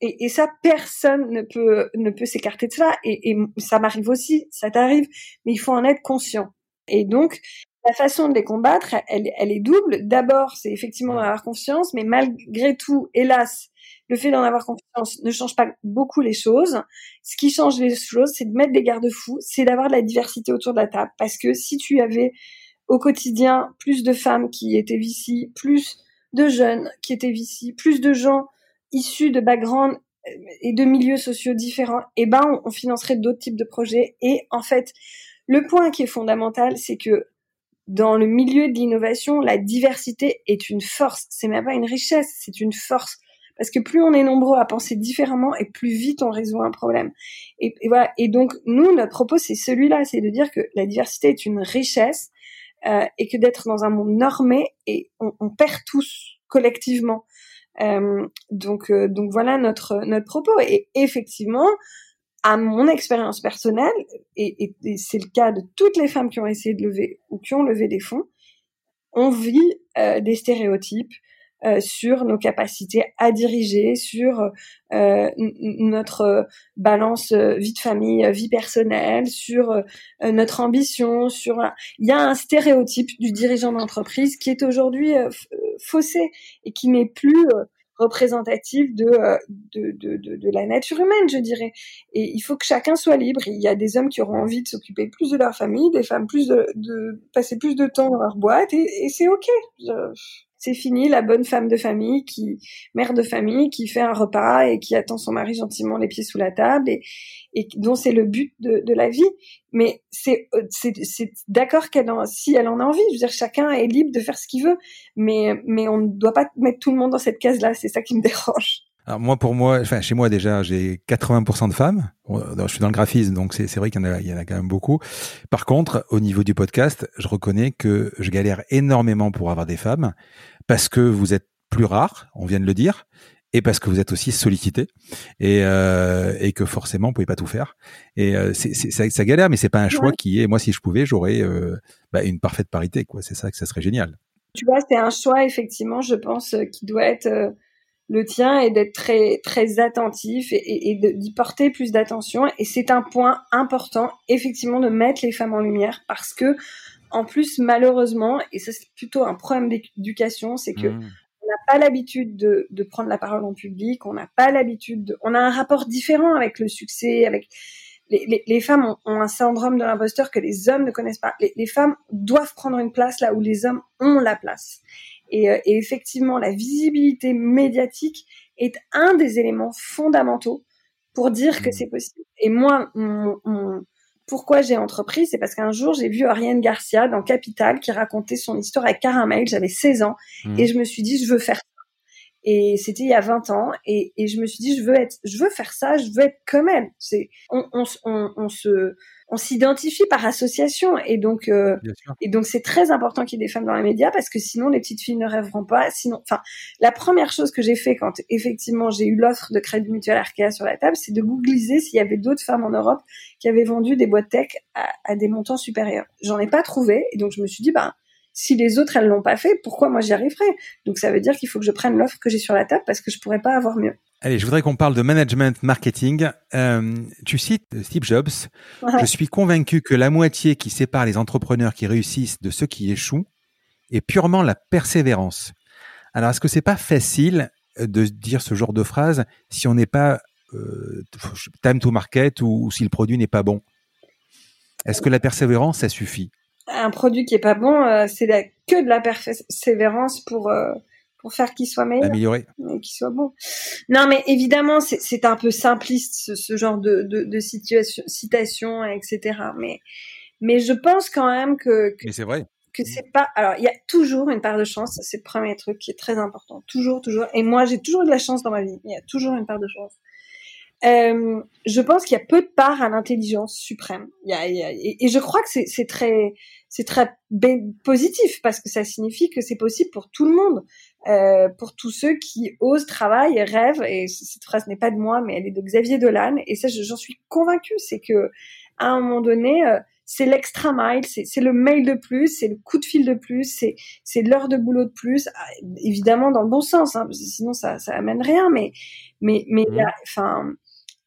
Et, et ça, personne ne peut ne peut s'écarter de ça. Et, et ça m'arrive aussi, ça t'arrive, mais il faut en être conscient. Et donc, la façon de les combattre, elle, elle est double. D'abord, c'est effectivement d'en avoir confiance, mais malgré tout, hélas, le fait d'en avoir confiance ne change pas beaucoup les choses. Ce qui change les choses, c'est de mettre des garde-fous, c'est d'avoir de la diversité autour de la table. Parce que si tu avais au quotidien plus de femmes qui étaient ici, plus de jeunes qui étaient ici, plus de gens issus de backgrounds euh, et de milieux sociaux différents, eh ben, on, financerait d'autres types de projets. Et en fait, le point qui est fondamental, c'est que dans le milieu de l'innovation, la diversité est une force. C'est même pas une richesse, c'est une force. Parce que plus on est nombreux à penser différemment et plus vite on résout un problème. Et, voilà. Et donc, nous, notre propos, c'est celui-là, c'est de dire que la diversité est une richesse euh, et que d'être dans un monde normé et on, on perd tous collectivement. Euh, donc, euh, donc voilà notre notre propos. Et effectivement, à mon expérience personnelle, et, c'est le cas de toutes les femmes qui ont essayé de lever ou qui ont levé des fonds, on vit euh, des stéréotypes, euh, sur nos capacités à diriger, sur euh, notre balance vie de famille, vie personnelle, sur notre ambition, sur il y a un stéréotype du dirigeant d'entreprise qui est aujourd'hui faussé et qui n'est plus représentatif de, de, de, de, la nature humaine, je dirais. Et il faut que chacun soit libre. Il y a des hommes qui auront envie de s'occuper plus de leur famille, des femmes plus de, de passer plus de temps dans leur boîte, et, et c'est ok c'est fini la bonne femme de famille qui mère de famille qui fait un repas et qui attend son mari gentiment les pieds sous la table et, dont c'est le but de, la vie mais c'est d'accord qu'elle en, si elle en a envie je veux dire chacun est libre de faire ce qu'il veut mais mais on ne doit pas mettre tout le monde dans cette case là c'est ça qui me dérange alors moi, pour moi, enfin chez moi déjà, j'ai 80% de femmes. Je suis dans le graphisme, donc c'est vrai qu'il y en a quand même beaucoup. Par contre, au niveau du podcast, je reconnais que je galère énormément pour avoir des femmes parce que vous êtes plus rares, on vient de le dire, et parce que vous êtes aussi sollicité et, euh, et que forcément vous pouvez pas tout faire. Et euh, c'est, ça, ça, galère, mais c'est pas un choix qui est. Moi, si je pouvais, j'aurais euh, bah, une parfaite parité. Quoi, c'est ça que ça serait génial. Tu vois, c'est un choix effectivement, je pense, qui doit être le tien et d'être très très attentif et, et, d'y porter plus d'attention. Et c'est un point important, effectivement, de mettre les femmes en lumière parce que, en plus, malheureusement, et ça c'est plutôt un problème d'éducation, c'est que mmh. on n'a pas l'habitude de, de, prendre la parole en public, on n'a pas l'habitude, de... on a un rapport différent avec le succès, avec les, les, les femmes ont, ont, un syndrome de l'imposteur que les hommes ne connaissent pas. Les, les femmes doivent prendre une place là où les hommes ont la place. Euh, et, effectivement, la visibilité médiatique est un des éléments fondamentaux pour dire que mmh. c'est possible. Et moi, pourquoi j'ai entrepris, c'est parce qu'un jour, j'ai vu Ariane Garcia dans Capital qui racontait son histoire avec Caramel, j'avais 16 ans, mmh. et je me suis dit, je veux faire ça. Et c'était il y a 20 ans, et, et, je me suis dit, je veux être, je veux faire ça, je veux être comme elle. C'est, on, on, on, on se, on s'identifie par association. Et donc euh, et donc c'est très important qu'il y ait des femmes dans les médias parce que sinon les petites filles ne rêveront pas. Sinon enfin la première chose que j'ai fait quand effectivement j'ai eu l'offre de Crédit Mutuel Arkea sur la table c'est de googliser s'il y avait d'autres femmes en Europe qui avaient vendu des boîtes tech à, des montants supérieurs. J'en ai pas trouvé. Et donc je me suis dit bah si les autres elles l'ont pas fait pourquoi moi j'y arriverai donc ça veut dire qu'il faut que je prenne l'offre que j'ai sur la table parce que je pourrais pas avoir mieux Allez, je voudrais qu'on parle de management marketing. Euh, tu cites Steve Jobs. Je suis convaincu que la moitié qui sépare les entrepreneurs qui réussissent de ceux qui échouent est purement la persévérance. Alors, est-ce que c'est pas facile de dire ce genre de phrase si on n'est pas euh, time to market ou, si le produit n'est pas bon? Est-ce que la persévérance, ça suffit? Un produit qui est pas bon, euh, c'est que de la persévérance pour euh, pour faire qu'il soit meilleur, améliorer, qu'il soit bon. Non, mais évidemment, c'est un peu simpliste ce, ce genre de, de, de situation, citation, etc. Mais mais je pense quand même que, que mais c'est vrai que c'est pas. Alors, il y a toujours une part de chance. C'est le premier truc qui est très important. Toujours, toujours. Et moi, j'ai toujours eu de la chance dans ma vie. Il y a toujours une part de chance. Euh, je pense qu'il y a peu de part à l'intelligence suprême. Il y a, il y a, et, je crois que c'est très, c'est très positif parce que ça signifie que c'est possible pour tout le monde. Euh, pour tous ceux qui osent, travaillent et rêvent. Et cette phrase n'est pas de moi, mais elle est de Xavier Dolan. Et ça, j'en suis convaincue. C'est que à un moment donné, euh, c'est l'extra mile, c'est le mail de plus, c'est le coup de fil de plus, c'est l'heure de boulot de plus. Ah, évidemment dans le bon sens, hein, parce que sinon ça ça amène rien. Mais mais mais mmh. enfin.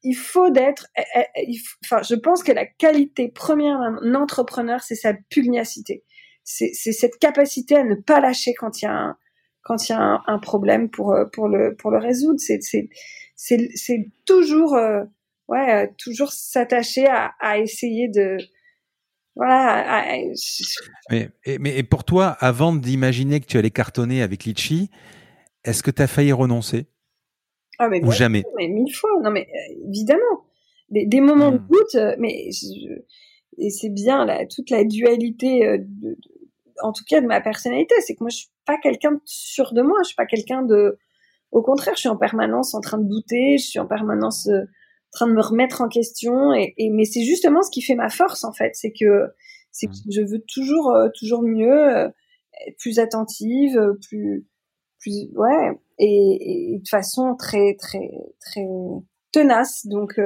Il faut d'être, eh, eh, enfin, je pense que la qualité première d'un entrepreneur, c'est sa pugnacité c'est cette capacité à ne pas lâcher quand il y a un, problème pour euh, le résoudre. C'est toujours euh, ouais toujours s'attacher à, essayer de. Mais, mais pour toi, avant d'imaginer que tu allais cartonner avec Litchi, est-ce que tu as failli renoncer? Ah, mais Ou jamais mais Mille fois. Non, mais euh, évidemment. Des, des moments de hmm. doute, mais et c'est bien là, toute la dualité de, en tout cas de ma personnalité, c'est que moi je suis pas quelqu'un de sûr de moi, je suis pas quelqu'un de au contraire, je suis en permanence en train de douter, je suis en permanence euh, en train de me remettre en question et, et mais c'est justement ce qui fait ma force en fait, c'est que c'est que mmh. je veux toujours euh, toujours mieux, euh, plus attentive, plus plus ouais et, et, de façon très très très tenace donc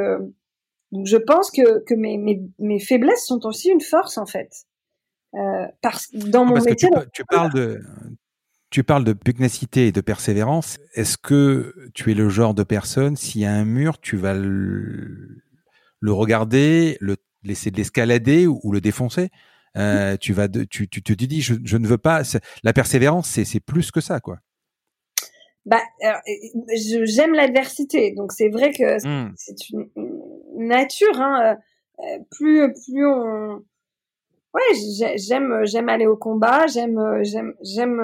donc je pense que que mes, mes mes faiblesses sont aussi une force en fait. Euh, parce dans mon métier. tu, parles de tu parles de pugnacité et de persévérance. Est-ce que tu es le genre de personne, s'il y a un mur, tu vas le, regarder, le laisser de l'escalader ou, le défoncer? Euh, Tu vas, de, tu, tu, te dis, je, je ne veux pas. La persévérance, c'est plus que ça, quoi. Bah, j'aime l'adversité, donc c'est vrai que mmh. c'est une, nature. Hein, euh, plus plus on ouais, j'aime j'aime aller au combat, j'aime j'aime j'aime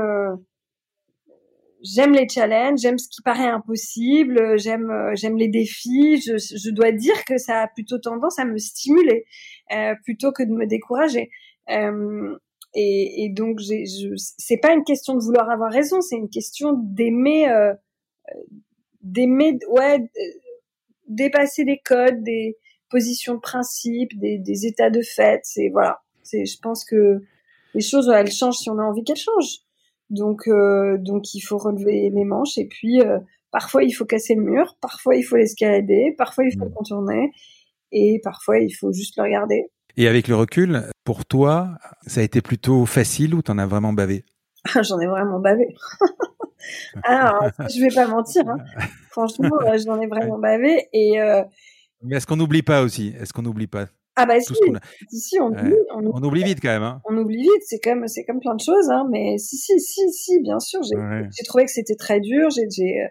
j'aime les challenges, j'aime ce qui paraît impossible, j'aime j'aime les défis. Je, je dois dire que ça a plutôt tendance à me stimuler euh, plutôt que de me décourager. Euh, et, et, donc, c'est pas une question de vouloir avoir raison, c'est une question d'aimer, euh, d'aimer, ouais, dépasser des codes, des positions de principe, des, des états de fait. C'est voilà, c'est, je pense que les choses, elles changent si on a envie qu'elles changent. Donc, euh, donc il faut relever les manches et puis euh, parfois il faut casser le mur, parfois il faut l'escalader, parfois il faut le mmh. contourner et parfois il faut juste le regarder. Et avec le recul, pour toi, ça a été plutôt facile ou t'en as vraiment bavé? Ah, J'en ai vraiment bavé. Alors, je vais pas mentir. Hein. Franchement, j'en ai vraiment bavé. Et euh... mais est-ce qu'on n'oublie pas aussi? Est-ce qu'on n'oublie pas ah bah si, si, on, oublie, on, oublie, vite quand même. Hein. On oublie vite, c'est comme c'est comme plein de choses, hein, mais si si si si, bien sûr, j'ai trouvé que c'était très dur. J'ai j'ai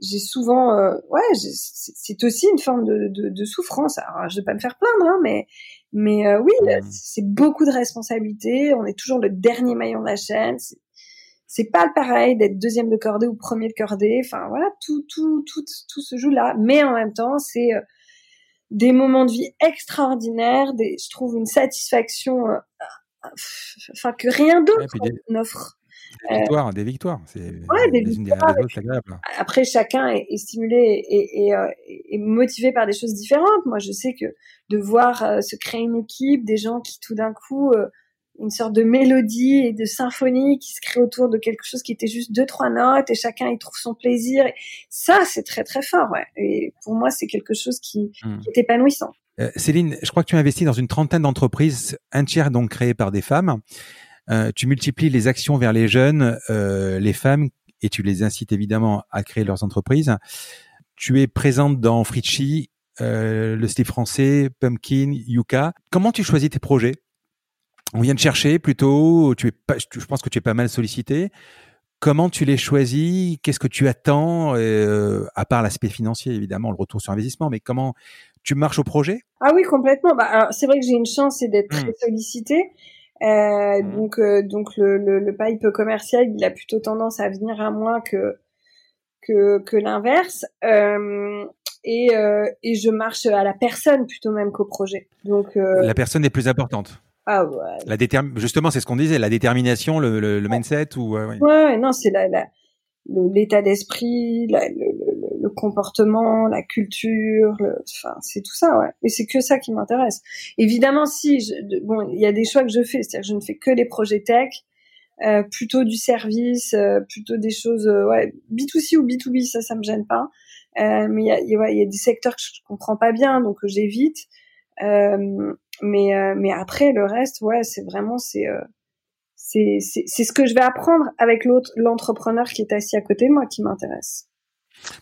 j'ai souvent, euh, ouais, c'est aussi une forme de, de, de, souffrance. Alors, je vais pas me faire plaindre, hein, mais mais euh, oui, mmh. c'est beaucoup de responsabilités. On est toujours le dernier maillon de la chaîne. C'est pas pareil d'être deuxième de cordée ou premier de cordée. Enfin voilà, tout tout tout tout se joue là, mais en même temps, c'est euh, des moments de vie extraordinaires, des, je trouve une satisfaction, euh, enfin que rien d'autre n'offre. Des victoires, des victoires. C'est ouais, des, victoires. Après, chacun est, stimulé et, euh, et, motivé par des choses différentes. Moi, je sais que de voir euh, se créer une équipe, des gens qui tout d'un coup une sorte de mélodie et de symphonie qui se crée autour de quelque chose qui était juste deux trois notes et chacun y trouve son plaisir. ça, c'est très très fort. Ouais. Et pour moi, c'est quelque chose qui, hmm. est épanouissant. Euh, Céline, je crois que tu as investi dans une trentaine d'entreprises, un tiers donc créées par des femmes. Euh, tu multiplies les actions vers les jeunes, euh, les femmes, et tu les incites évidemment à créer leurs entreprises. Tu es présente dans Fritchi, le style français, Pumpkin, Yuka. Comment tu choisis tes projets? On vient de chercher plutôt. Tu es pas, je pense que tu es pas mal sollicité. Comment tu les choisis? Qu'est-ce que tu attends? Euh, À part l'aspect financier, évidemment, le retour sur investissement, mais comment tu marches au projet? Ah oui, complètement. Bah, c'est vrai que j'ai une chance, d'être très mmh. Euh, mmh. Donc, euh, donc le, le, le, pipe commercial, il a plutôt tendance à venir à moi que que, que l'inverse. Euh, et, et je marche à la personne plutôt même qu'au projet. Donc la personne est plus importante. Ah ouais. La justement, c'est ce qu'on disait, la détermination, le, le, le mindset ou ouais. ouais. non, c'est la, la l'état d'esprit, le, le, comportement, la culture, enfin c'est tout ça, ouais. Et c'est que ça qui m'intéresse. Évidemment, si, bon, il y a des choix que je fais, c'est-à-dire que je ne fais que les projets tech, euh, plutôt du service, euh, plutôt des choses, euh, ouais, B2C ou B2B, ça, ça me gêne pas. Euh, mais il y a, y, y a des secteurs que je comprends pas bien, donc j'évite. Euh, mais euh, mais après le reste, ouais, c'est vraiment c'est c'est ce que je vais apprendre avec l'autre l'entrepreneur qui est assis à côté de moi qui m'intéresse.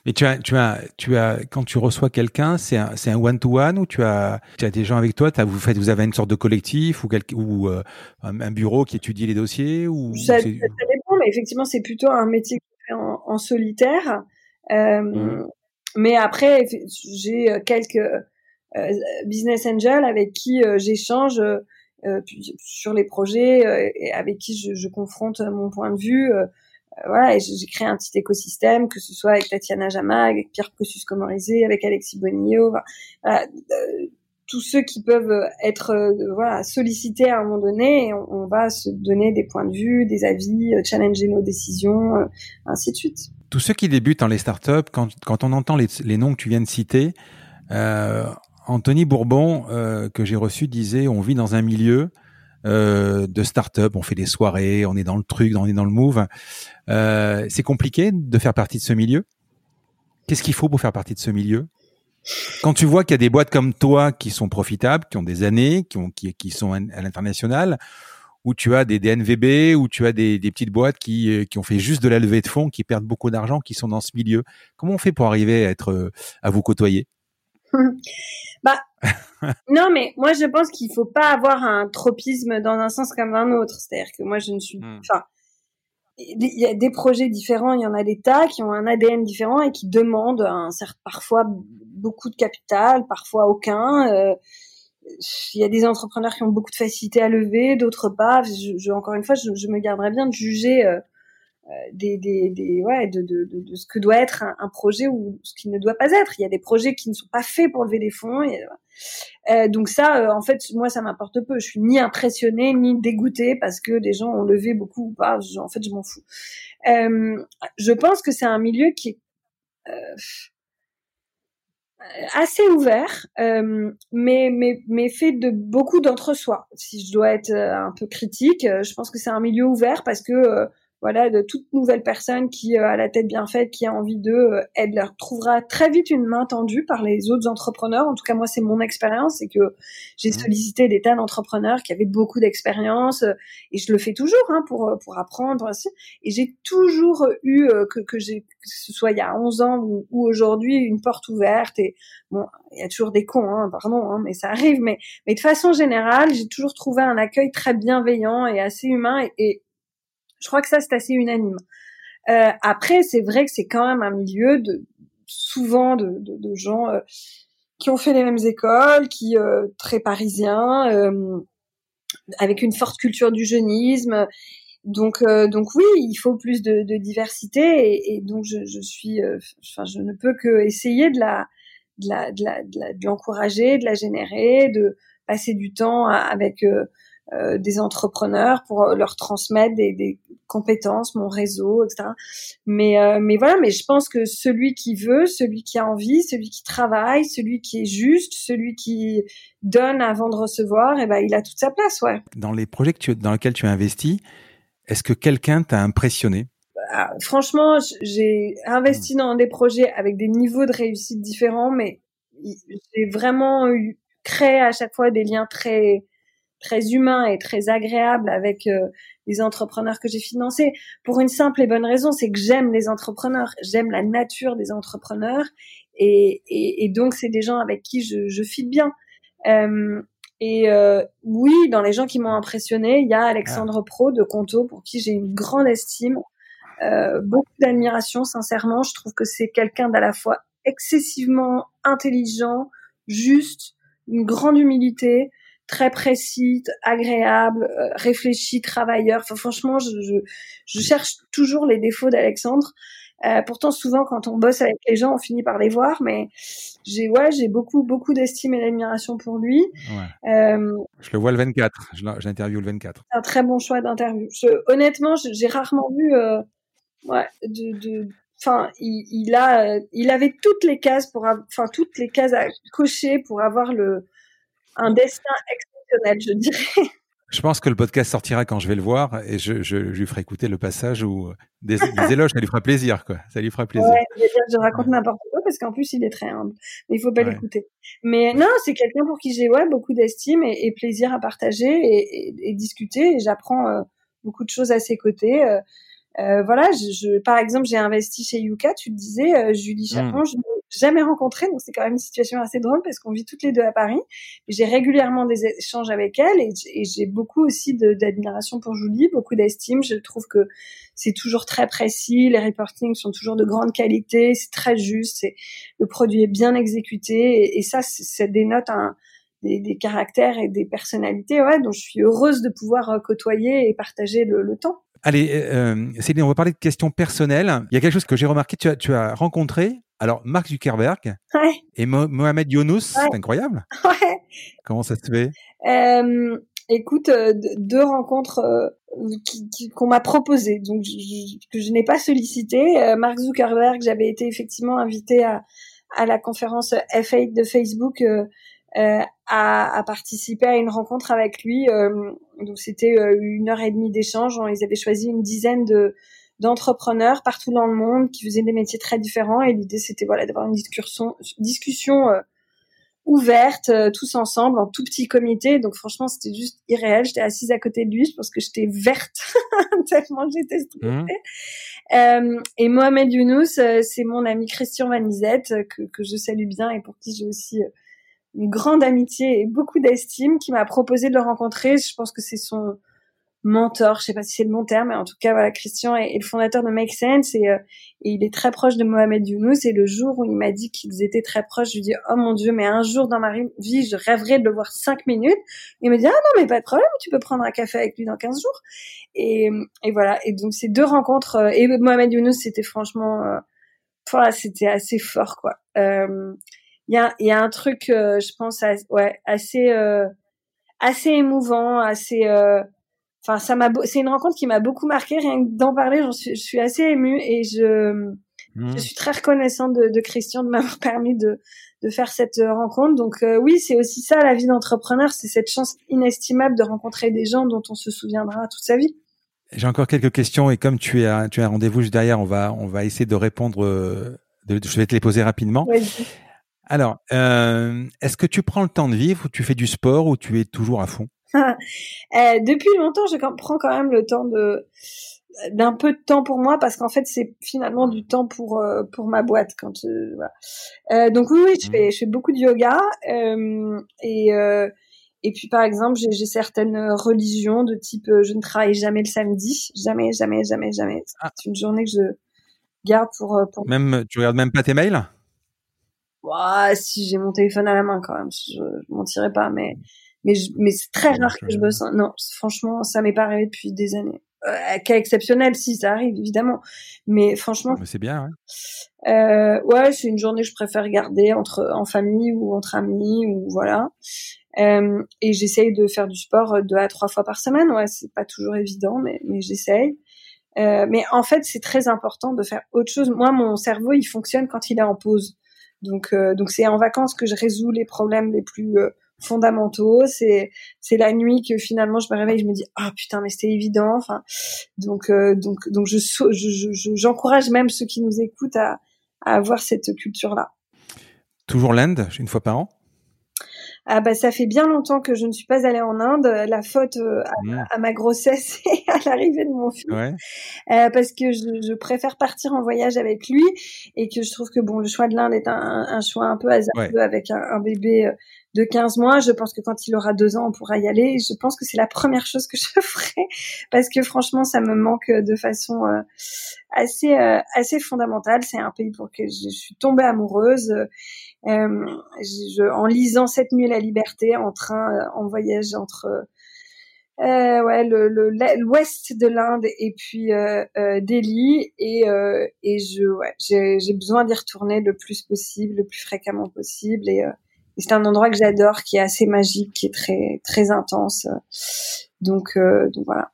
Mais tu as, tu as, tu as, quand tu reçois quelqu'un, c'est un, c'est un one to one ou tu as, tu as des gens avec toi, as, vous faites, vous avez une sorte de collectif ou ou euh, un, bureau qui étudie les dossiers ou ça, ça, dépend, mais effectivement, c'est plutôt un métier en, en solitaire. Euh, mmh. Mais après, j'ai euh, quelques euh, business angels avec qui j'échange sur les projets et avec qui je, je, confronte mon point de vue. Voilà, et j'ai créé un petit écosystème, que ce soit avec Tatiana Jama, avec Pierre Cossus Comorizé, avec Alexis Bonillo, voilà, tous ceux qui peuvent être voilà sollicités à un moment donné, on, va se donner des points de vue, des avis, challenger nos décisions, ainsi de suite. Tous ceux qui débutent dans les startups, quand, on entend les, noms que tu viens de citer, euh, Anthony Bourbon, euh, que j'ai reçu, disait on vit dans un milieu euh, de start-up, on fait des soirées, on est dans le truc, on est dans le move. Euh, c'est compliqué de faire partie de ce milieu. Qu'est-ce qu'il faut pour faire partie de ce milieu? Quand tu vois qu'il y a des boîtes comme toi qui sont profitables, qui ont des années, qui, ont, qui, sont à l'international, où tu as des DNVB, où tu as des, petites boîtes qui, euh, qui ont fait juste de la levée de fonds, qui perdent beaucoup d'argent, qui sont dans ce milieu. Comment on fait pour arriver à être euh, à vous côtoyer? Bah non, mais moi je pense qu'il faut pas avoir un tropisme dans un sens comme dans l'autre. C'est-à-dire que moi je ne suis, hmm. enfin, il y a des projets différents, il y en a des tas qui ont un ADN différent et qui demandent un certain, parfois beaucoup de capital, parfois aucun. Euh, il y a des entrepreneurs qui ont beaucoup de facilité à lever, d'autres pas. Je, encore une fois, je, je, me garderais bien de juger euh, des, des, des, ouais, de, de, de, ce que doit être un, projet ou ce qui ne doit pas être. Il y a des projets qui ne sont pas faits pour lever des fonds. Et, euh, donc ça, euh, en fait, moi, ça m'importe peu. Je suis ni impressionnée ni dégoûtée parce que des gens ont levé beaucoup ou pas. en fait, je m'en fous. je pense que c'est un milieu qui est assez ouvert, euh, mais, mais, mais fait de beaucoup d'entre-soi. Si je dois être euh, un peu critique, euh, je pense que c'est un milieu ouvert parce que voilà, de toute nouvelle personne qui a la tête bien faite, qui a envie de, elle leur trouvera très vite une main tendue par les autres entrepreneurs. En tout cas, moi, c'est mon expérience, c'est que j'ai mmh. sollicité des tas d'entrepreneurs qui avaient beaucoup d'expérience, et je le fais toujours hein, pour pour apprendre aussi. Et j'ai toujours eu que que j'ai que ce soit il y a 11 ans ou, ou aujourd'hui une porte ouverte. Et bon, il y a toujours des cons, hein, pardon, hein, mais ça arrive. Mais mais de façon générale, j'ai toujours trouvé un accueil très bienveillant et assez humain. et je crois que ça, c'est assez unanime. Euh, après, c'est vrai que c'est quand même un milieu de souvent de, gens euh, qui ont fait les mêmes écoles, qui euh, très parisiens, euh, avec une forte culture du jeunisme. Donc, donc oui, il faut plus de, diversité et, donc je, suis, enfin, je ne peux que essayer de la, de la, de la, de l'encourager, de la générer, de passer du temps avec euh, des entrepreneurs pour leur transmettre des, des, compétences, mon réseau, etc. Mais euh, mais voilà, mais je pense que celui qui veut, celui qui a envie, celui qui travaille, celui qui est juste, celui qui donne avant de recevoir, et eh ben il a toute sa place, ouais. Dans les projets que tu, dans lesquels tu as investi, est-ce que quelqu'un t'a impressionné? Bah, Franchement, j'ai investi dans des projets avec des niveaux de réussite différents, mais j'ai vraiment eu, créé à chaque fois des liens très très humain et très agréable avec euh, les entrepreneurs que j'ai financés pour une simple et bonne raison, c'est que j'aime les entrepreneurs, j'aime la nature des entrepreneurs et, et, et donc c'est des gens avec qui je, je fit bien. Euh, et euh, oui, dans les gens qui m'ont impressionné, il y a Alexandre Pro de Conto pour qui j'ai une grande estime, beaucoup d'admiration. Sincèrement, je trouve que c'est quelqu'un d'à la fois excessivement intelligent, juste, une grande humilité, très précis, agréable, euh, réfléchi, travailleur. Enfin, franchement, je, je, je, cherche toujours les défauts d'Alexandre. Euh, pourtant, souvent, quand on bosse avec les gens, on finit par les voir. Mais j'ai, ouais, j'ai beaucoup, beaucoup d'estime et d'admiration pour lui. Ouais. Euh, je le vois le 24. J'interview le 24. C'est un très bon choix d'interview. honnêtement, j'ai rarement vu, euh, ouais, de, de enfin il, il, a il avait toutes les cases pour enfin toutes les cases à cocher pour avoir le un destin exceptionnel, je dirais. Je pense que le podcast sortira quand je vais le voir et je, je, lui ferai écouter le passage où des, des, éloges, ça lui fera plaisir, quoi. Ça lui fera plaisir. Ouais, je raconte n'importe quoi parce qu'en plus il est très humble, mais il faut pas l'écouter. Mais non, c'est quelqu'un pour qui j'ai ouais beaucoup d'estime et, et, plaisir à partager et, et, et discuter. Et j'apprends euh, beaucoup de choses à ses côtés. Euh, voilà, je, par exemple, j'ai investi chez Yuka, tu le disais, Julie mmh. Chapon, je jamais rencontré, donc c'est quand même une situation assez drôle parce qu'on vit toutes les deux à Paris. J'ai régulièrement des échanges avec elle et, j'ai beaucoup aussi d'admiration pour Julie, beaucoup d'estime. Je trouve que c'est toujours très précis, les reportings sont toujours de grande qualité, c'est très juste, le produit est bien exécuté et, ça, ça dénote un, des, caractères et des personnalités, ouais, dont je suis heureuse de pouvoir euh, côtoyer et partager le, temps. Allez, euh, Céline, on va parler de questions personnelles. Il y a quelque chose que j'ai remarqué, tu as, tu as rencontré alors, Mark Zuckerberg et Mohamed Younous, c'est incroyable. Ouais. Comment ça se fait? Euh, Écoute, euh, deux rencontres euh, qu'on m'a proposées, donc que je n'ai pas sollicité. Euh, Mark Zuckerberg, j'avais été effectivement invité à, à la conférence F8 de Facebook euh, à, à, participer à une rencontre avec lui. donc c'était une heure et demie d'échange. Ils avaient choisi une dizaine de d'entrepreneurs partout dans le monde qui faisaient des métiers très différents. Et l'idée c'était voilà d'avoir une discussion discussion euh, ouverte euh, tous ensemble en tout petit comité. Donc franchement c'était juste irréel. J'étais assise à côté de lui je pense que j'étais verte tellement j'étais stressée. Mmh. euh, et Mohamed Younous c'est mon ami Christian Vanizette que, que je salue bien et pour qui j'ai aussi une grande amitié et beaucoup d'estime qui m'a proposé de le rencontrer. Je pense que c'est son mentor, je sais pas si c'est le bon terme, mais en tout cas, voilà, Christian est, le fondateur de Make Sense et, euh, il est très proche de Mohamed Younous. Et le jour où il m'a dit qu'ils étaient très proches, je lui dis, oh mon Dieu, mais un jour dans ma vie, je rêverais de le voir cinq minutes. Il me dit, ah non, mais pas de problème, tu peux prendre un café avec lui dans 15 jours. Et, et voilà. Et donc, ces deux rencontres, euh, et Mohamed Younous, c'était franchement, euh, voilà, c'était assez fort, quoi. Il y, a, y a un truc, je pense, ouais, assez, assez émouvant, assez enfin ça m'a c'est une rencontre qui m'a beaucoup marqué rien que d'en parler suis, je suis assez émue et je je mmh. suis très reconnaissante de, de Christian de m'avoir permis de de faire cette rencontre. Donc euh, oui c'est aussi ça la vie d'entrepreneur c'est cette chance inestimable de rencontrer des gens dont on se souviendra toute sa vie. J'ai encore quelques questions et comme tu es tu as un rendez-vous juste derrière on va on va essayer de répondre euh, de, je vais te les poser rapidement. Alors euh, est-ce que tu prends le temps de vivre ou tu fais du sport ou tu es toujours à fond? euh, depuis longtemps, je prends quand même le temps de d'un peu de temps pour moi parce qu'en fait c'est finalement du temps pour euh, pour ma boîte quand euh, voilà. euh, donc oui, oui je fais je fais beaucoup de yoga euh, et et puis par exemple j'ai certaines religions de type je ne travaille jamais le samedi jamais jamais jamais jamais ah. c'est une journée que je garde pour pour même tu regardes même pas tes mails? Ouais, si j'ai mon téléphone à la main quand même je, je mentirais pas mais mais mais c'est très rare que je bosse. Non, franchement, ça m'est pas arrivé depuis des années. Euh, cas exceptionnel, si ça arrive évidemment, mais franchement. Mais c'est bien. Ouais, euh, ouais c'est une journée que je préfère garder entre en famille ou entre amis ou voilà. Euh, et j'essaye de faire du sport deux à trois fois par semaine. Ouais, c'est pas toujours évident, mais mais j'essaye. Euh, mais en fait, c'est très important de faire autre chose. Moi, mon cerveau, il fonctionne quand il est en pause. Donc, euh, donc c'est en vacances que je résous les problèmes les plus euh, fondamentaux. C'est c'est la nuit que finalement je me réveille, je me dis ah putain mais c'était évident. Enfin donc euh, donc donc je j'encourage je, même ceux qui nous écoutent à, à avoir cette culture là. Toujours l'Inde une fois par an? Ah bah ça fait bien longtemps que je ne suis pas allée en Inde. La faute euh, mmh. à, ma grossesse et à l'arrivée de mon fils, ouais. euh, parce que je, je, préfère partir en voyage avec lui et que je trouve que bon le choix de l'Inde est un, un, choix un peu hasardeux avec un, un, bébé de 15 mois. Je pense que quand il aura deux ans, on pourra y aller. Je pense que c'est la première chose que je ferai parce que franchement, ça me manque de façon euh, assez euh, assez fondamentale. C'est un pays pour lequel je suis tombée amoureuse. Euh, je, en lisant cette nuit la liberté en train, en voyage entre euh, ouais, l'ouest le, de l'Inde et puis euh, Delhi et, et je ouais, j'ai besoin d'y retourner le plus possible, le plus fréquemment possible et c'est un endroit que j'adore, qui est assez magique, qui est très très intense. Donc, euh, donc voilà.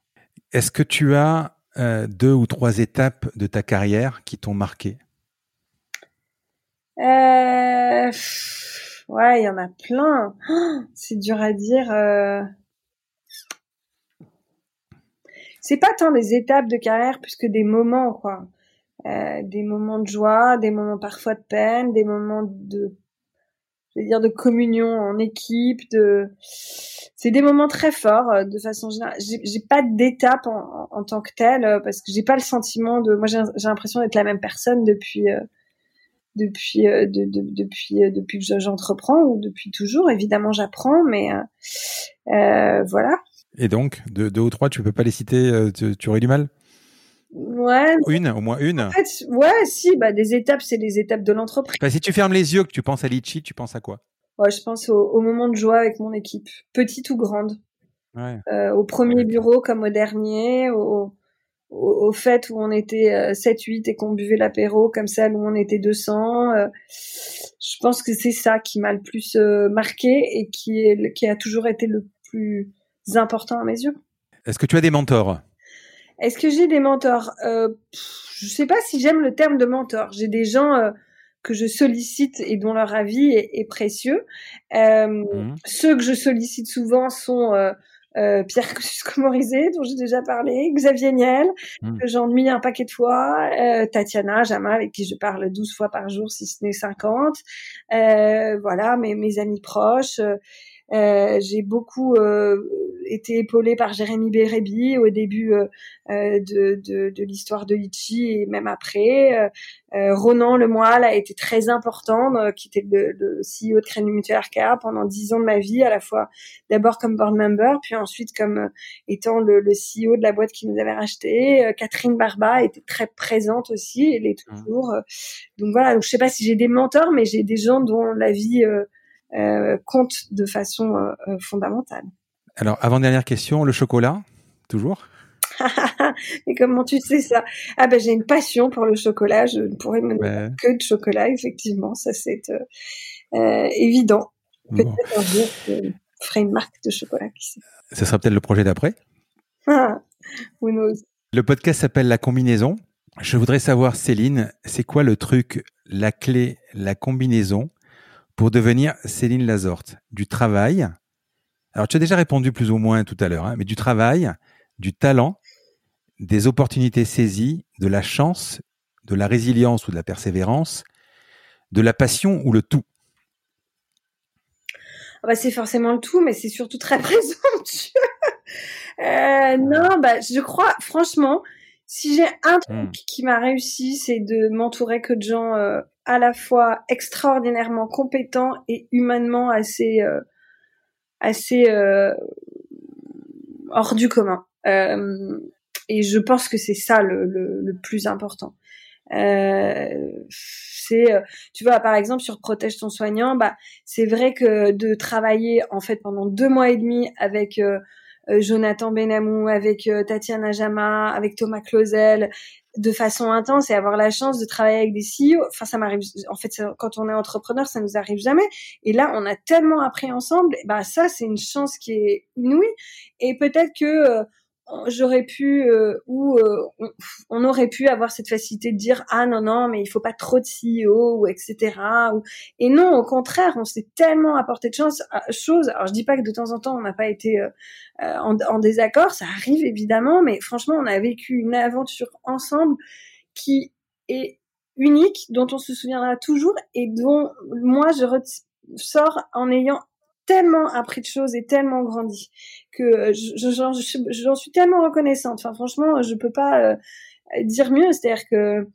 Est-ce que tu as euh, deux ou trois étapes de ta carrière qui t'ont marqué? Euh, Ouais, il y en a plein. c'est dur à dire. C'est pas tant des étapes de carrière puisque des moments, quoi. Des moments de joie, des moments parfois de peine, des moments de je veux dire, de communion en équipe, de, c'est des moments très forts de façon générale. J'ai pas d'étape en, en, tant que telle parce que j'ai pas le sentiment de, moi j'ai l'impression d'être la même personne depuis depuis euh, de, de, depuis euh, depuis que j'entreprends ou depuis toujours. Évidemment, j'apprends, mais euh, euh, voilà. Et donc, deux, ou trois, tu peux pas les citer, tu aurais du mal? Ouais. Une, au moins une. En fait, ouais, si, bah des étapes, c'est les étapes de l'entreprise. Bah, si tu fermes les yeux, que tu penses à Litchi, tu penses à quoi? Ouais, je pense au, au, moment de joie avec mon équipe, petite ou grande. Ouais. Euh, au premier bureau comme au dernier, au, au, fait où on était 7-8 euh, et qu'on buvait l'apéro comme ça, où on était 200. Euh, je pense que c'est ça qui m'a le plus euh, marqué et qui, est, qui a toujours été le plus important à mes yeux. Est-ce que tu as des mentors? Est-ce que j'ai des mentors? Euh, Je sais pas si j'aime le terme de mentor. J'ai des gens que je sollicite et dont leur avis est, est précieux. Euh, mmh. Ceux que je sollicite souvent sont euh, Pierre Cusco-Morizet, dont j'ai déjà parlé, Xavier Niel, hmm. que j'ennuie un paquet de fois, euh, Tatiana Jama, avec qui je parle 12 fois par jour, si ce n'est 50. Euh, voilà, mes, mes amis proches. Euh, j'ai beaucoup euh, été épaulée par Jérémy Bérébi au début euh, de, de, de l'histoire de Litchi et même après. Ronan Lemoyle a été très important, qui était le, le, CEO de Crédit Mutuel Arca pendant dix ans de ma vie, à la fois d'abord comme board member, puis ensuite comme étant le, le, CEO de la boîte qui nous avait racheté. Catherine Barba était très présente aussi, elle est mmh. toujours. donc voilà, donc je sais pas si j'ai des mentors, mais j'ai des gens dont la vie euh, compte de façon euh, euh, fondamentale. Alors, avant-dernière question, le chocolat, toujours? Et comment tu sais ça? Ah ben j'ai une passion pour le chocolat. Je ne pourrais me ouais. que de chocolat, effectivement. Ça c'est euh, évident. Peut-être un jour je ferai une marque de chocolat. Qui sait. Ce sera peut-être le projet d'après. Ah, who knows Le podcast s'appelle La combinaison. Je voudrais savoir, Céline, c'est quoi le truc, la clé, la combinaison pour devenir Céline Lazorte Du travail. Alors, tu as déjà répondu plus ou moins tout à l'heure, hein, mais du travail, du talent, des opportunités saisies, de la chance, de la résilience ou de la persévérance, de la passion ou le tout ah bah, C'est forcément le tout, mais c'est surtout très présent. euh, non, bah, je crois, franchement, si j'ai un truc hmm. qui m'a réussi, c'est de m'entourer que de gens euh, à la fois extraordinairement compétent et humainement assez euh, euh, hors du commun. Euh, et je pense que c'est ça le, plus important. C'est, tu vois, par exemple sur protège ton soignant, bah c'est vrai que de travailler en fait pendant deux mois et demi avec Jonathan Benamou, avec Tatiana Jama, avec Thomas Clausel, de façon intense et avoir la chance de travailler avec des CEO. Enfin, ça m'arrive. En fait, quand on est entrepreneur, ça nous arrive jamais. Et là, on a tellement appris ensemble. Bah, ça, c'est une chance qui est inouïe. Et peut-être que euh, j'aurais pu euh, ou euh, on, aurait pu avoir cette facilité de dire ah non non mais il faut pas trop de CEO ou etc et non au contraire on s'est tellement apporté de à, choses alors je dis pas que de temps en temps on n'a pas été euh, euh, en, en, désaccord ça arrive évidemment mais franchement on a vécu une aventure ensemble qui est unique dont on se souviendra toujours et dont moi je ressors en ayant tellement appris de choses et tellement grandi que j'en je, suis tellement reconnaissante. Enfin, franchement, je peux pas euh, dire mieux. C'est-à-dire que,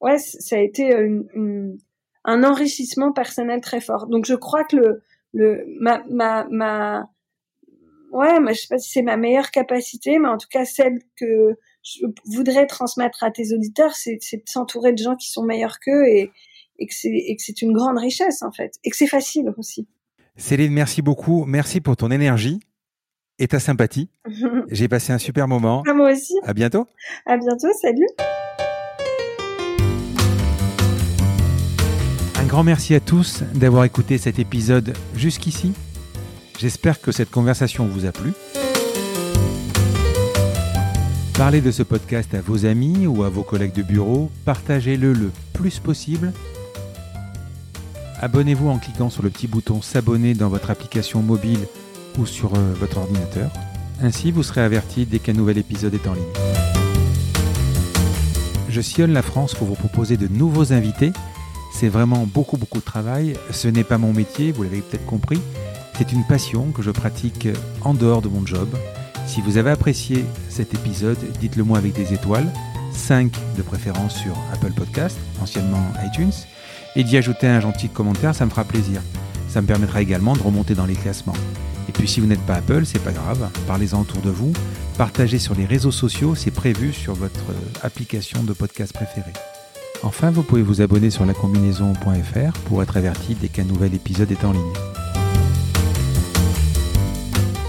ouais, ça a été une, un enrichissement personnel très fort. Donc, je crois que le, le, ma, ma, ma, ouais, je sais pas si c'est ma meilleure capacité, mais en tout cas, celle que je voudrais transmettre à tes auditeurs, c'est de s'entourer de gens qui sont meilleurs qu'eux et, et que c'est une grande richesse, en fait. Et que c'est facile aussi. Céline, merci beaucoup. Merci pour ton énergie et ta sympathie. J'ai passé un super moment. À moi aussi. À bientôt. À bientôt. Salut. Un grand merci à tous d'avoir écouté cet épisode jusqu'ici. J'espère que cette conversation vous a plu. Parlez de ce podcast à vos amis ou à vos collègues de bureau. Partagez-le le plus possible Abonnez-vous en cliquant sur le petit bouton S'abonner dans votre application mobile ou sur euh, votre ordinateur. Ainsi, vous serez averti dès qu'un nouvel épisode est en ligne. Je sillonne la France pour vous proposer de nouveaux invités C'est vraiment beaucoup beaucoup de travail. Ce n'est pas mon métier, vous l'avez peut-être compris. C'est une passion que je pratique en dehors de mon job. Si vous avez apprécié cet épisode, dites-le moi avec des étoiles, 5 de préférence sur Apple Podcast, anciennement iTunes, et d'y ajouter un gentil commentaire, ça me fera plaisir. Ça me permettra également de remonter dans les classements. Et puis si vous n'êtes pas Apple, c'est pas grave, parlez-en autour de vous, partagez sur les réseaux sociaux, c'est prévu sur votre application de podcast préférée. Enfin, vous pouvez vous abonner sur lacombinaison.fr pour être averti dès qu'un nouvel épisode est en ligne.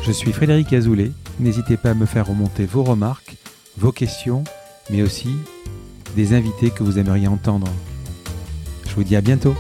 Je suis Frédéric Azoulay, n'hésitez pas à me faire remonter vos remarques, vos questions, mais aussi des invités que vous aimeriez entendre. Je vous dis à bientôt